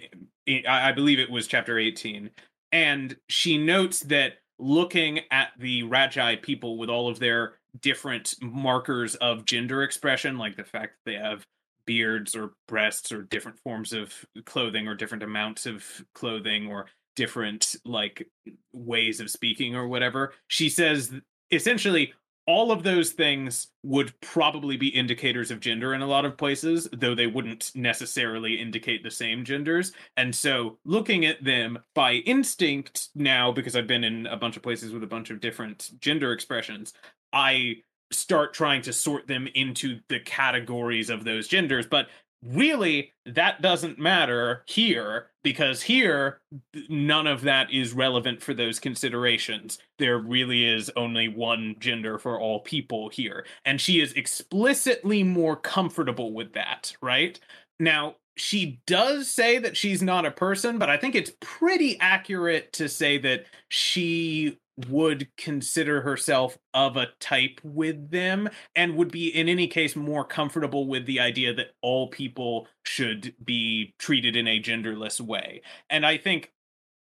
in I I believe it was chapter 18. And she notes that looking at the Radchaai people with all of their different markers of gender expression, like the fact that they have beards or breasts or different forms of clothing or different amounts of clothing or different like ways of speaking or whatever she says essentially all of those things would probably be indicators of gender in a lot of places, though they wouldn't necessarily indicate the same genders. And so, looking at them by instinct now, because I've been in a bunch of places with a bunch of different gender expressions, I start trying to sort them into the categories of those genders. But really that doesn't matter here because here none of that is relevant for those considerations. There really is only one gender for all people here and she is explicitly more comfortable with that right? Now she does say that she's not a person but i think it's pretty accurate to say that she would consider herself of a type with them and would be in any case more comfortable with the idea that all people should be treated in a genderless way. And i think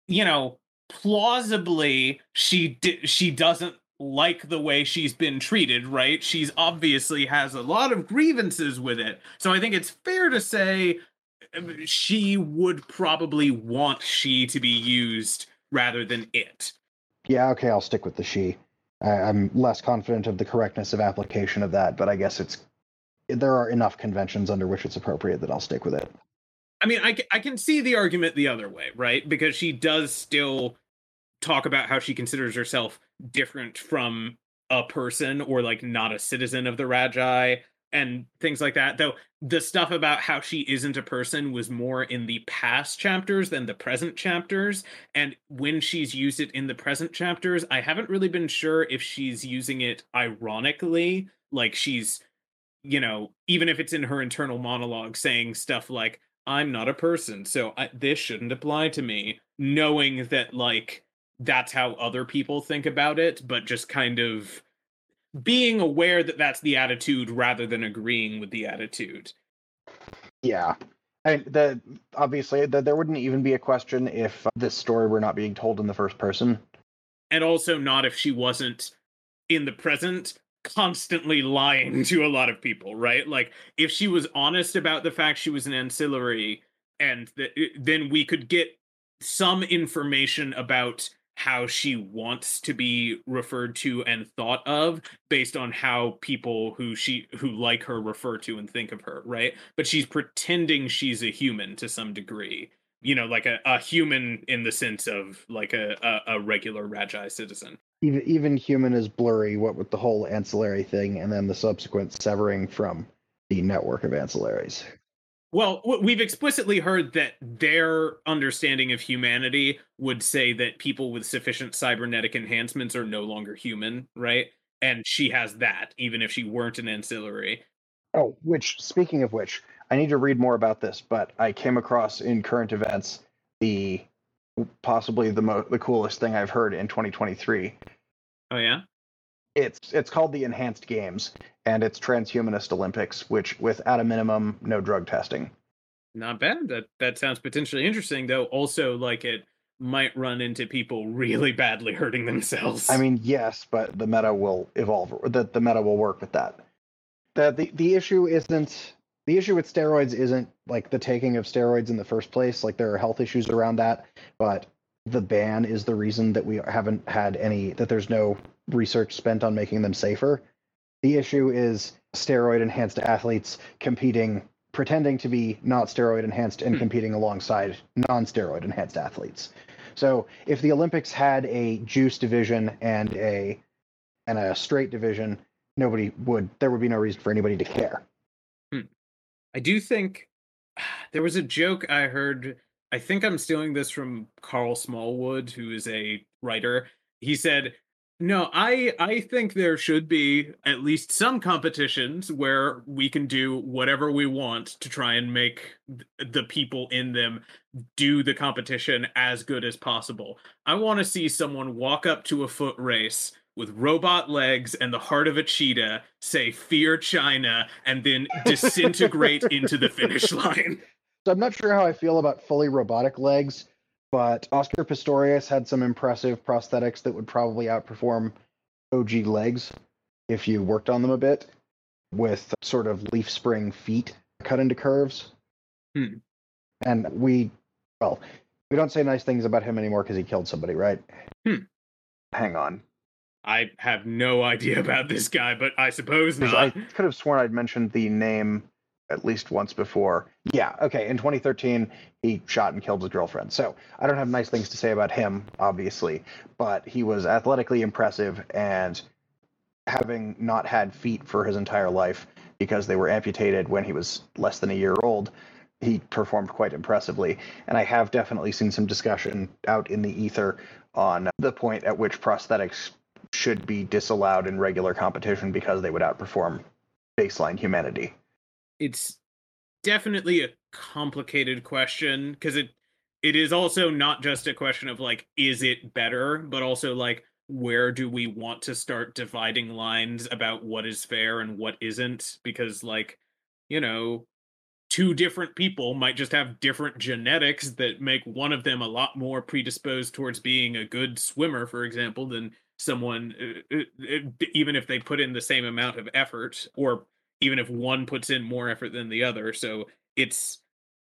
you know plausibly she di- she doesn't like the way she's been treated right? She's obviously has a lot of grievances with it. So i think it's fair to say um, she would probably want she to be used rather than it yeah, okay, I'll stick with the she. I, I'm less confident of the correctness of application of that, but I guess it's there are enough conventions under which it's appropriate that I'll stick with it. I mean, I, I can see the argument the other way, right? Because she does still talk about how she considers herself different from a person or like not a citizen of the Radchaai and things like that. Though the stuff about how she isn't a person was more in the past chapters than the present chapters. And when she's used it in the present chapters, I haven't really been sure if she's using it ironically, like she's, you know, even if it's in her internal monologue saying stuff like, I'm not a person, so I, this shouldn't apply to me, knowing that, like, that's how other people think about it, but just kind of being aware that that's the attitude rather than agreeing with the attitude. Yeah. And the obviously the, there wouldn't even be a question if uh, this story were not being told in the first person. And also not if she wasn't in the present constantly lying to a lot of people, right? Like if she was honest about the fact she was an ancillary and that eh, then we could get some information about how she wants to be referred to and thought of based on how people who she who like her refer to and think of her right? But she's pretending she's a human to some degree you know like a, a human in the sense of like a, a, a regular Radchaai citizen. Even even human is blurry what with the whole ancillary thing and then the subsequent severing from the network of ancillaries well, we've explicitly heard that their understanding of humanity would say that people with sufficient cybernetic enhancements are no longer human, right? And she has that, even if she weren't an ancillary. Oh, which, speaking of which, I need to read more about this, but I came across in current events the possibly the mo- the coolest thing I've heard in 2023. Oh yeah. It's it's called the Enhanced Games, and it's Transhumanist Olympics, which with at a minimum no drug testing. Not bad. That that sounds potentially interesting, though. Also, like it might run into people really badly hurting themselves. I mean, yes, but the meta will evolve. That the meta will work with that. The, the the issue isn't the issue with steroids isn't like the taking of steroids in the first place. Like there are health issues around that, but the ban is the reason that we haven't had any that there's no research spent on making them safer. The issue is steroid enhanced athletes competing, pretending to be not steroid enhanced and hmm. competing alongside non steroid enhanced athletes. So if the Olympics had a juice division and a and a straight division, nobody would there would be no reason for anybody to care. Hmm. I do think there was a joke I heard. I think I'm stealing this from Carl Smallwood, who is a writer. He said no, I I think there should be at least some competitions where we can do whatever we want to try and make the people in them do the competition as good as possible. I want to see someone walk up to a foot race with robot legs and the heart of a cheetah, say "Fear China," and then disintegrate into the finish line. So I'm not sure how I feel about fully robotic legs but Oscar Pistorius had some impressive prosthetics that would probably outperform OG legs if you worked on them a bit with sort of leaf spring feet cut into curves. Hmm. And we, well, we don't say nice things about him anymore because he killed somebody, right? Hmm. Hang on. I have no idea about this guy, but I suppose not. I could have sworn I'd mentioned the name at least once before. Yeah, okay. In 2013, he shot and killed his girlfriend. So I don't have nice things to say about him, obviously, but he was athletically impressive and having not had feet for his entire life because they were amputated when he was less than a year old, he performed quite impressively. And I have definitely seen some discussion out in the ether on the point at which prosthetics should be disallowed in regular competition because they would outperform baseline humanity. It's definitely a complicated question because it it is also not just a question of like is it better but also like where do we want to start dividing lines about what is fair and what isn't? Because like you know two different people might just have different genetics that make one of them a lot more predisposed towards being a good swimmer for example than someone uh, uh, uh, even if they put in the same amount of effort or even if one puts in more effort than the other. So it's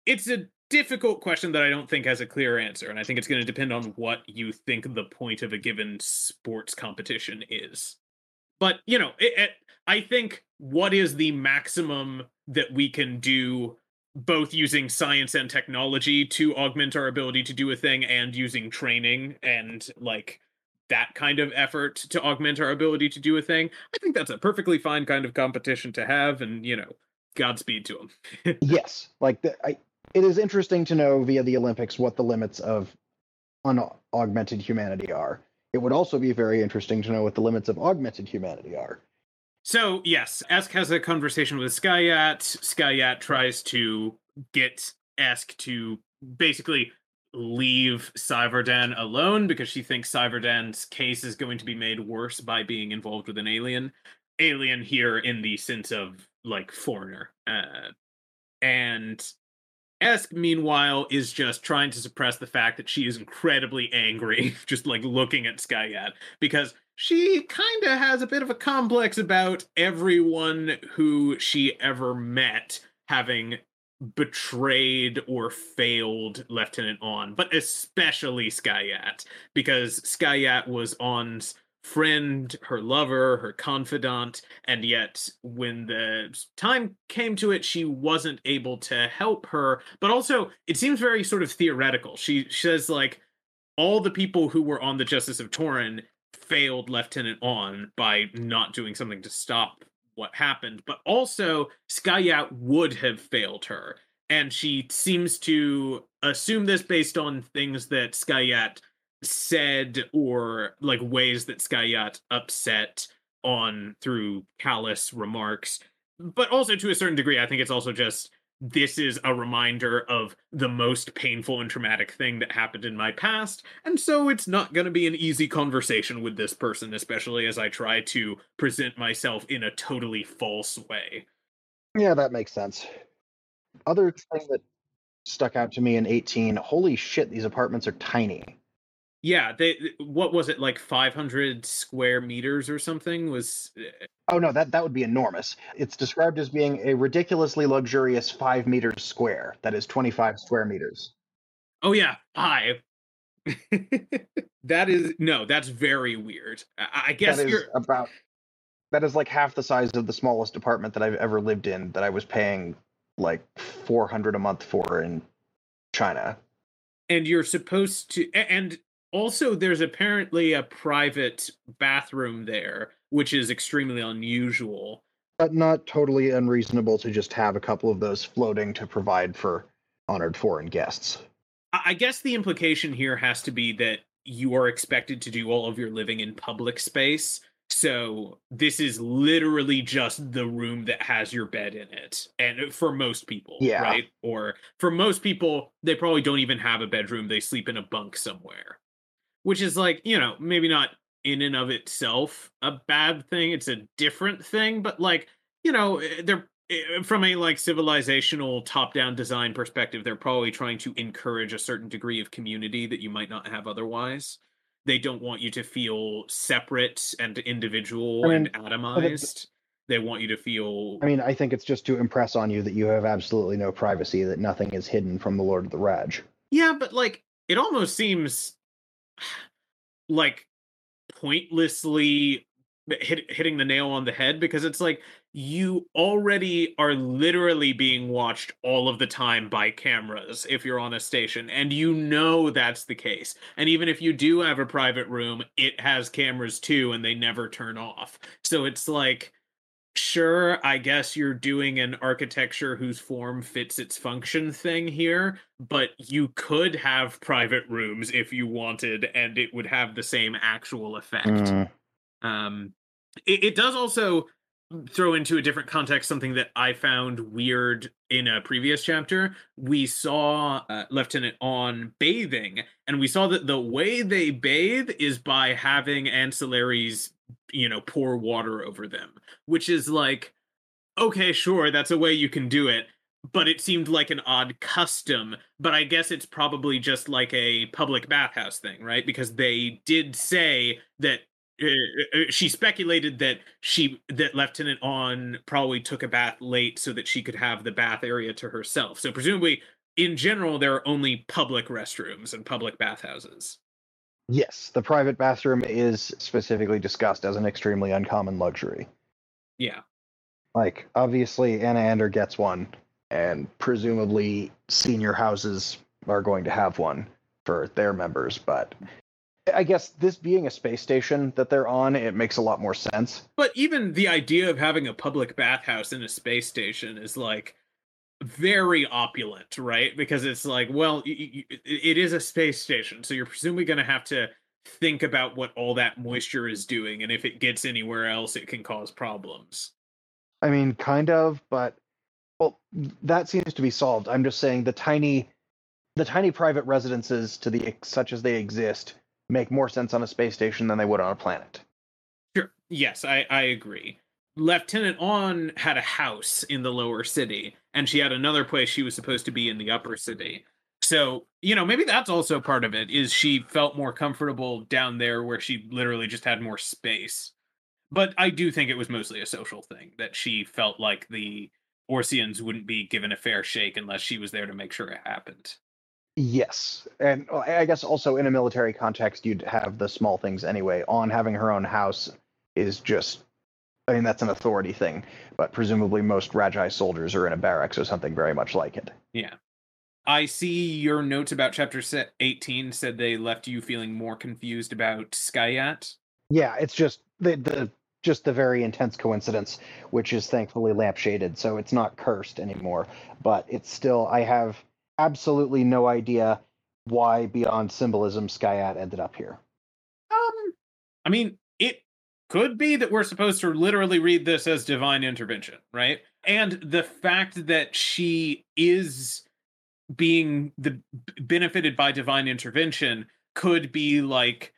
it's a difficult question that i don't think has a clear answer and i think it's going to depend on what you think the point of a given sports competition is. But you know it, it, i think what is the maximum that we can do both using science and technology to augment our ability to do a thing and using training and like that kind of effort to augment our ability to do a thing, I think that's a perfectly fine kind of competition to have, and you know, Godspeed to them. yes, like the, I, it is interesting to know via the Olympics what the limits of unaugmented humanity are. It would also be very interesting to know what the limits of augmented humanity are. So yes, Esk has a conversation with Skaiaat. Skaiaat tries to get Esk to basically leave Seivarden alone because she thinks Seivarden's case is going to be made worse by being involved with an alien. Alien here in the sense of like foreigner. Uh, and Esk, meanwhile, is just trying to suppress the fact that she is incredibly angry, just like looking at Skaiaat, because she kind of has a bit of a complex about everyone who she ever met having betrayed or failed Lieutenant Awn, but especially Skaiaat, because Skaiaat was Awn's friend, her lover, her confidant, and yet when the time came to it, she wasn't able to help her. But also, it seems very sort of theoretical. She, she says, like, all the people who were on the Justice of Toren failed Lieutenant Awn by not doing something to stop what happened, but also Skaiaat would have failed her. And she seems to assume this based Awn things that Skaiaat said or like ways that Skaiaat upset on through callous remarks. But also to a certain degree, I think it's also just this is a reminder of the most painful and traumatic thing that happened in my past. And so it's not going to be an easy conversation with this person, especially as I try to present myself in a totally false way. Yeah, that makes sense. Other thing that stuck out to me in 18 holy shit, these apartments are tiny. Yeah, they what was it like 500 square meters or something was eh, Oh no, that that would be enormous. It's described as being a ridiculously luxurious 5 meters square. That is 25 square meters. Oh yeah, 5. that is no, that's very weird. I, I guess that is you're about that is like half the size of the smallest apartment that I've ever lived in that I was paying like 400 a month for in China. And you're supposed to and also there's apparently a private bathroom there which is extremely unusual but not totally unreasonable to just have a couple of those floating to provide for honored foreign guests i guess the implication here has to be that you are expected to do all of your living in public space so this is literally just the room that has your bed in it. And for most people, yeah. right? Or for most people, they probably don't even have a bedroom. They sleep in a bunk somewhere which is like you know maybe not in and of itself a bad thing it's a different thing but like you know eh, they're eh, from a like civilizational top down design perspective they're probably trying to encourage a certain degree of community that you might not have otherwise. They don't want you to feel separate and individual I mean, and atomized. They want you to feel i mean i think it's just to impress on you that you have absolutely no privacy that nothing is hidden from the lord of the Radch. Yeah but like it almost seems like pointlessly hit, hitting the nail on the head because it's like you already are literally being watched all of the time by cameras if you're on a station and you know that's the case and even if you do have a private room it has cameras too and they never turn off. So it's like sure i guess you're doing an architecture whose form fits its function thing here but you could have private rooms if you wanted and it would have the same actual effect Mm. um it, it does also throw into a different context something that i found weird in a previous chapter we saw uh, lieutenant Awn bathing and we saw that the way they bathe is by having ancillaries you know pour water over them which is like okay sure that's a way you can do it but it seemed like an odd custom but i guess it's probably just like a public bathhouse thing right? Because they did say that uh, uh, she speculated that she that lieutenant Awn probably took a bath late so that she could have the bath area to herself. So presumably in general there are only public restrooms and public bathhouses Yes, the private bathroom is specifically discussed as an extremely uncommon luxury. yeah Like, obviously, Anaander gets one, and presumably senior houses are going to have one for their members, but I guess this being a space station that they're on, it makes a lot more sense. But even the idea of having a public bathhouse in a space station is like very opulent, right? Because it's like, well, y- y- y- it is a space station, so you're presumably going to have to think about what all that moisture is doing, and if it gets anywhere else, it can cause problems. I mean, kind of, but well, that seems to be solved. I'm just saying the tiny, the tiny private residences to the such as they exist make more sense on a space station than they would on a planet. Sure. Yes, I, I agree. Lieutenant Awn had a house in the lower city, and she had another place she was supposed to be in the upper city. So, you know, maybe that's also part of it, is she felt more comfortable down there where she literally just had more space. But I do think it was mostly a social thing, that she felt like the Orsians wouldn't be given a fair shake unless she was there to make sure it happened. Yes, and I guess also in a military context, you'd have the small things anyway. Awn having her own house is just, I mean, that's an authority thing, but presumably most Radchaai soldiers are in a barracks or something very much like it. Yeah. I see your notes about chapter se- 18 said they left you feeling more confused about Skaiaat. Yeah, it's just the the just the very intense coincidence, which is thankfully lampshaded, so it's not cursed anymore. But it's still, I have absolutely no idea why beyond symbolism Skaiaat ended up here. Um, I mean, it could be that we're supposed to literally read this as divine intervention, right? And the fact that she is being the benefited by divine intervention could be like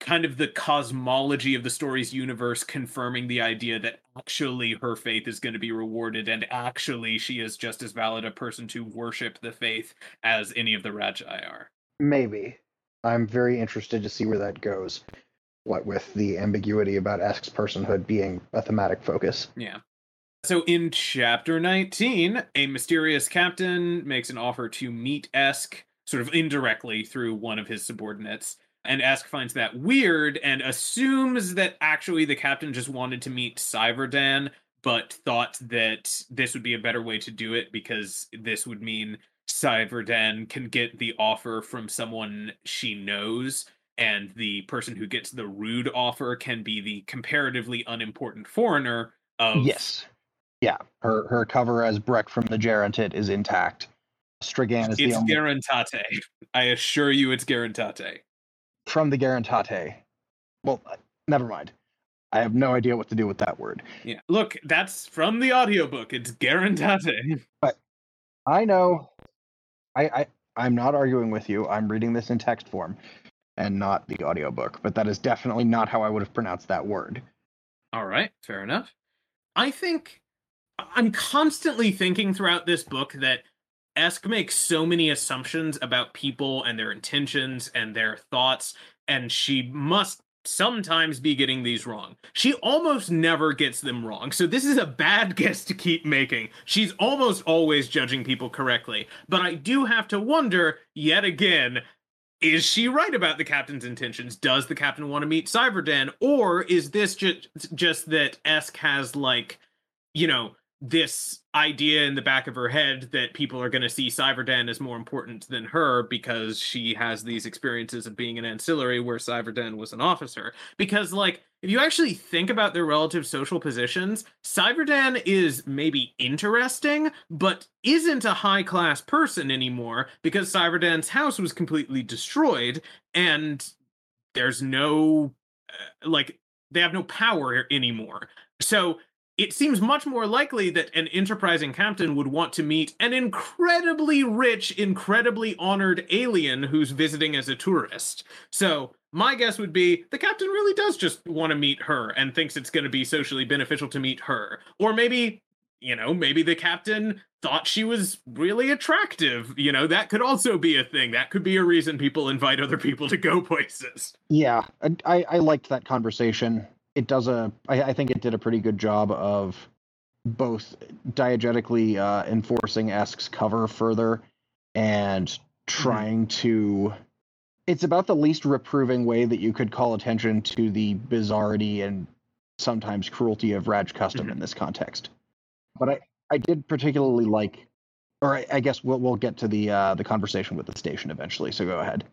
kind of the cosmology of the story's universe confirming the idea that actually her faith is going to be rewarded and actually she is just as valid a person to worship the faith as any of the Radchaai are. Maybe. I'm very interested to see where that goes. What with the ambiguity about Esk's personhood being a thematic focus. Yeah. So in chapter 19, a mysterious captain makes an offer to meet Esk sort of indirectly through one of his subordinates. And Esk finds that weird and assumes that actually the captain just wanted to meet Seivarden, but thought that this would be a better way to do it because this would mean Seivarden can get the offer from someone she knows, and the person who gets the rude offer can be the comparatively unimportant foreigner of Yes. Yeah. Her her cover as Breq from the Gerontit is intact. Strigan is the It's only Garantate. I assure you it's Garantate. from the garantate Well, uh, never mind. I have no idea what to do with that word. Yeah. Look, that's from the audiobook. It's Garantate. but I know. I, I I'm not arguing with you. I'm reading this in text form and not the audiobook, but that is definitely not how I would have pronounced that word. All right, fair enough. I think I'm constantly thinking throughout this book that Esk makes so many assumptions about people and their intentions and their thoughts, and she must sometimes be getting these wrong. She almost never gets them wrong. So this is a bad guess to keep making. She's almost always judging people correctly. But I do have to wonder yet again is she right about the captain's intentions? Does the captain want to meet Seivarden? Or is this just just that Esk has like, you know, this idea in the back of her head that people are going to see Seivarden as more important than her because she has these experiences of being an ancillary where Seivarden was an officer. Because, like, if you actually think about their relative social positions, Seivarden is maybe interesting, but isn't a high class person anymore because Seivarden's house was completely destroyed and there's no, uh, like, they have no power anymore. So it seems much more likely that an enterprising captain would want to meet an incredibly rich, incredibly honored alien who's visiting as a tourist. So, my guess would be the captain really does just want to meet her and thinks it's going to be socially beneficial to meet her. Or maybe, you know, maybe the captain thought she was really attractive. You know, that could also be a thing. That could be a reason people invite other people to go places. Yeah, I, I liked that conversation it does a I, I think it did a pretty good job of both diegetically uh, enforcing Esk's cover further and mm-hmm. trying mm-hmm. to it's about the least reproving way that you could call attention to the bizarrety and sometimes cruelty of Radch custom mm-hmm. in this context. But I, I did particularly like or I, I guess we'll we'll get to the uh, the conversation with the station eventually, so go ahead.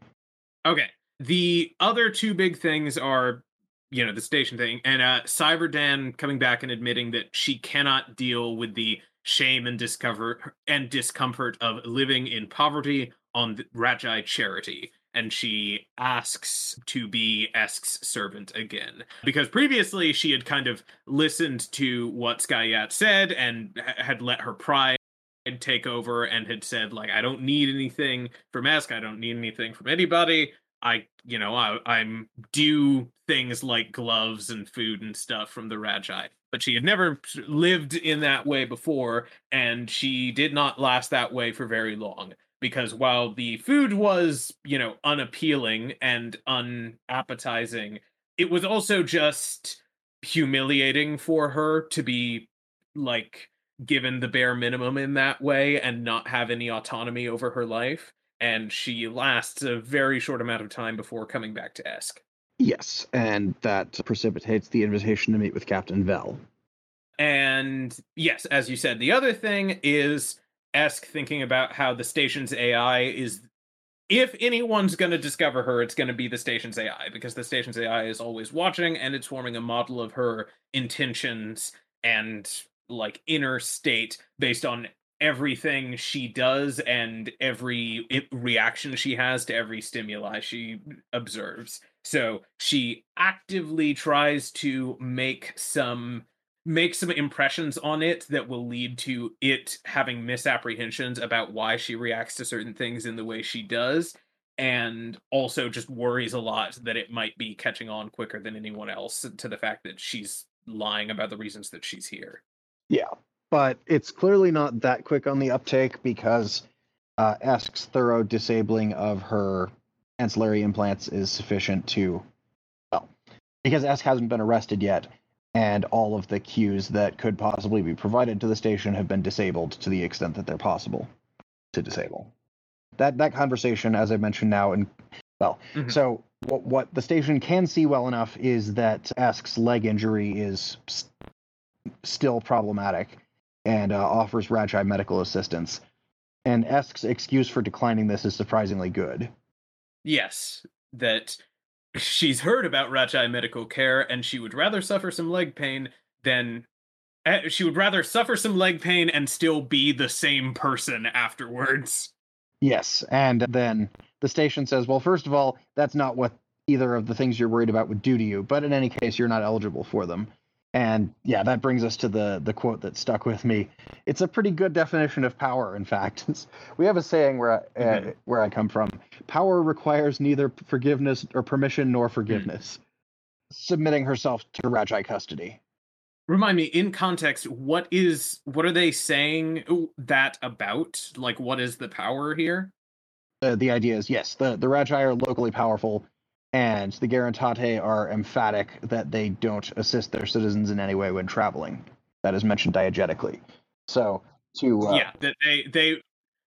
Okay. The other two big things are you know the station thing and uh Seivarden coming back and admitting that she cannot deal with the shame and discover and discomfort of living in poverty on the Radchaai charity and she asks to be Esk's servant again because previously she had kind of listened to what Skaiaat said and had let her pride take over and had said like I don't need anything from Esk I don't need anything from anybody I, you know, I, I'm things like gloves and food and stuff from the Radchaai. But she had never lived in that way before, and she did not last that way for very long. Because while the food was, you know, unappealing and unappetizing, it was also just humiliating for her to be like given the bare minimum in that way and not have any autonomy over her life and she lasts a very short amount of time before coming back to Esk. Yes, and that precipitates the invitation to meet with Captain Vel. And yes, as you said, the other thing is Esk thinking about how the station's AI is if anyone's going to discover her, it's going to be the station's AI because the station's AI is always watching and it's forming a model of her intentions and like inner state based on everything she does and every reaction she has to every stimuli she observes. So she actively tries to make some make some impressions on it that will lead to it having misapprehensions about why she reacts to certain things in the way she does and also just worries a lot that it might be catching on quicker than anyone else to the fact that she's lying about the reasons that she's here. Yeah but it's clearly not that quick on the uptake because uh, Esk's thorough disabling of her ancillary implants is sufficient to, well, because Esk hasn't been arrested yet, and all of the cues that could possibly be provided to the station have been disabled to the extent that they're possible to disable. That that conversation, as I mentioned now, and well, mm-hmm. so what what the station can see well enough is that Esk's leg injury is st- still problematic and uh, offers Radchaai medical assistance. And Esk's excuse for declining this is surprisingly good. Yes, that she's heard about Radchaai medical care and she would rather suffer some leg pain than eh, she would rather suffer some leg pain and still be the same person afterwards. Yes, and then the station says, "Well, first of all, that's not what either of the things you're worried about would do to you, but in any case, you're not eligible for them." And yeah, that brings us to the the quote that stuck with me. It's a pretty good definition of power. In fact, we have a saying where I, uh, mm-hmm. uh, where I come from: power requires neither forgiveness or permission nor forgiveness. Mm. Submitting herself to Radchaai custody. Remind me, in context, what is what are they saying that about? Like, what is the power here? Uh, the idea is yes, the the Radchaai are locally powerful and the Gerentate are emphatic that they don't assist their citizens in any way when traveling. That is mentioned diegetically. So to uh, yeah, that they they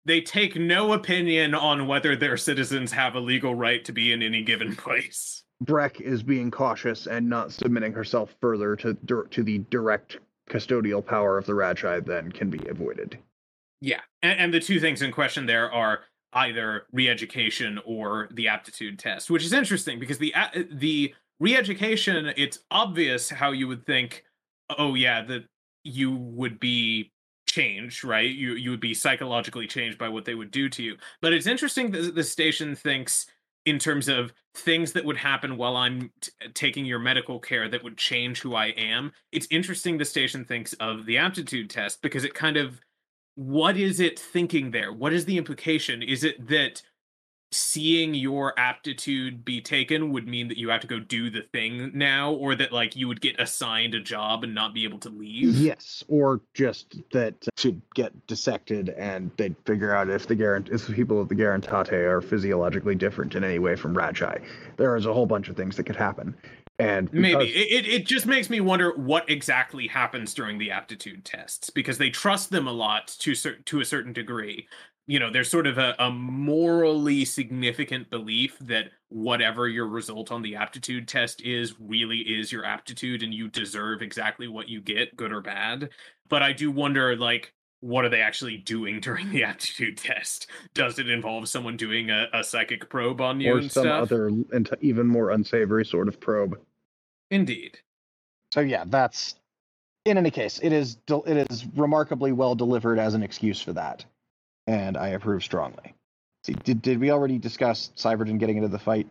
they take no opinion on whether their citizens have a legal right to be in any given place. Breq is being cautious and not submitting herself further to to the direct custodial power of the Radchaai then can be avoided. Yeah, and, and the two things in question there are either re-education or the aptitude test, which is interesting because the the re-education it's obvious how you would think, oh yeah, that you would be changed, right? You you would be psychologically changed by what they would do to you. But it's interesting that the station thinks in terms of things that would happen while I'm t- taking your medical care that would change who I am. It's interesting the station thinks of the aptitude test because it kind of what is it thinking there? What is the implication? Is it that seeing your aptitude be taken would mean that you have to go do the thing now or that like you would get assigned a job and not be able to leave yes or just that uh, should get dissected and they'd figure out if the garant if the people of the Gerentate are physiologically different in any way from Radchaai there is a whole bunch of things that could happen and because... maybe it, it just makes me wonder what exactly happens during the aptitude tests because they trust them a lot to to a certain degree. You know there's sort of a, a morally significant belief that whatever your result on the aptitude test is really is your aptitude and you deserve exactly what you get good or bad. But i do wonder like what are they actually doing during the aptitude test? Does it involve someone doing a, a psychic probe on you or some stuff? other and even more unsavory sort of probe indeed so yeah that's in any case it is it is remarkably well delivered as an excuse for that and I approve strongly. See, did did we already discuss Seivarden getting into the fight?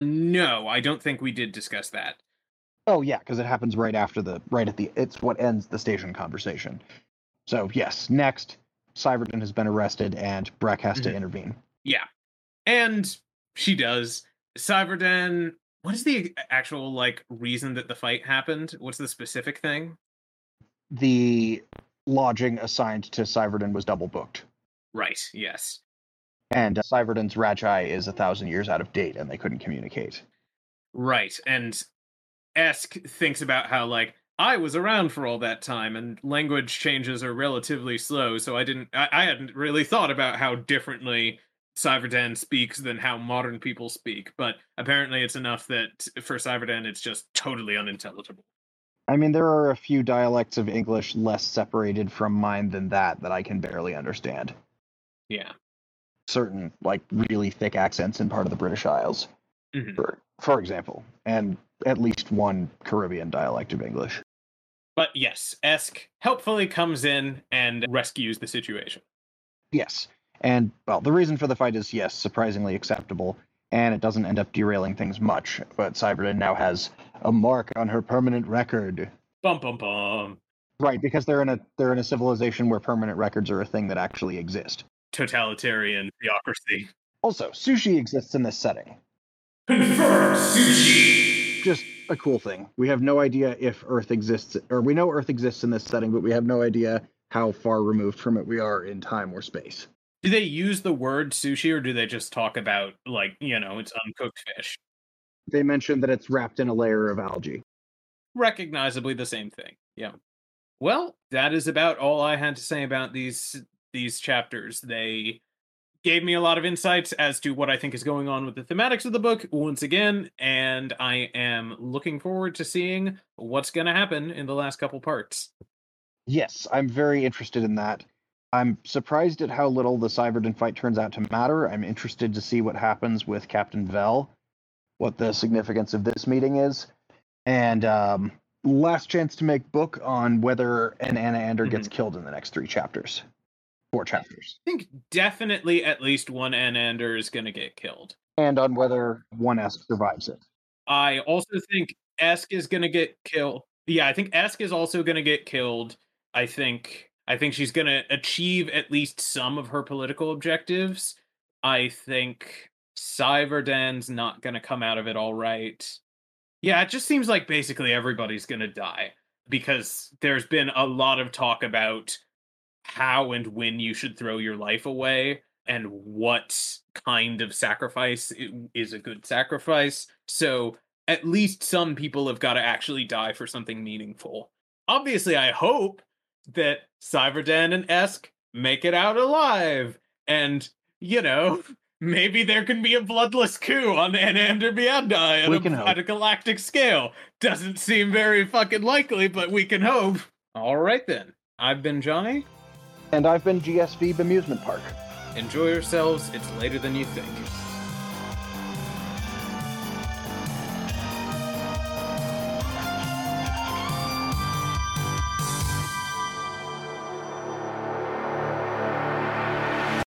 No, I don't think we did discuss that. Oh yeah, because it happens right after the right at the it's what ends the station conversation. So yes, next, Seivarden has been arrested and Breq has mm-hmm. to intervene. Yeah. And she does. Seivarden what is the actual like reason that the fight happened? What's the specific thing? The lodging assigned to Seivarden was double booked. Right. Yes. And uh, Seivarden's Radchaai is a thousand years out of date, and they couldn't communicate. Right. And Esk thinks about how like I was around for all that time, and language changes are relatively slow. So I didn't. I, I hadn't really thought about how differently Seivarden speaks than how modern people speak. But apparently, it's enough that for Seivarden, it's just totally unintelligible. I mean, there are a few dialects of English less separated from mine than that that I can barely understand. Yeah. Certain like really thick accents in part of the British Isles, mm-hmm. for for example, and at least one Caribbean dialect of English. But yes, Esk helpfully comes in and rescues the situation. Yes. And well, the reason for the fight is yes, surprisingly acceptable, and it doesn't end up derailing things much. But Seivarden now has a mark on her permanent record. Bum bum bum. Right, because they're in a they're in a civilization where permanent records are a thing that actually exist totalitarian theocracy. Also, sushi exists in this setting. Confirm sushi. Just a cool thing. We have no idea if Earth exists, or we know Earth exists in this setting, but we have no idea how far removed from it we are in time or space. Do they use the word sushi, or do they just talk about like you know it's uncooked fish? They mention that it's wrapped in a layer of algae. Recognizably the same thing. Yeah. Well, that is about all I had to say about these these chapters. They gave me a lot of insights as to what I think is going on with the thematics of the book once again, and I am looking forward to seeing what's going to happen in the last couple parts. Yes, I'm very interested in that. I'm surprised at how little the Seivarden fight turns out to matter. I'm interested to see what happens with Captain Vel, what the significance of this meeting is, and um, last chance to make book on whether an Anaander mm-hmm. gets killed in the next three chapters four chapters. I think definitely at least one Anaander is going to get killed. And on whether one Esk survives it. I also think Esk is going to get killed. Yeah, I think Esk is also going to get killed. I think I think she's going to achieve at least some of her political objectives. I think Seivarden's not going to come out of it all right. Yeah, it just seems like basically everybody's going to die because there's been a lot of talk about how and when you should throw your life away and what kind of sacrifice is a good sacrifice. So at least some people have got to actually die for something meaningful. Obviously, I hope that Seivarden and Esk make it out alive and you know, maybe there can be a bloodless coup on Anaander Mianaai We at, a, at a galactic scale. Doesn't seem very fucking likely, but we can hope. All right then. I've been Johnny. And I've been GSV Amusement Park. Enjoy yourselves. It's later than you think.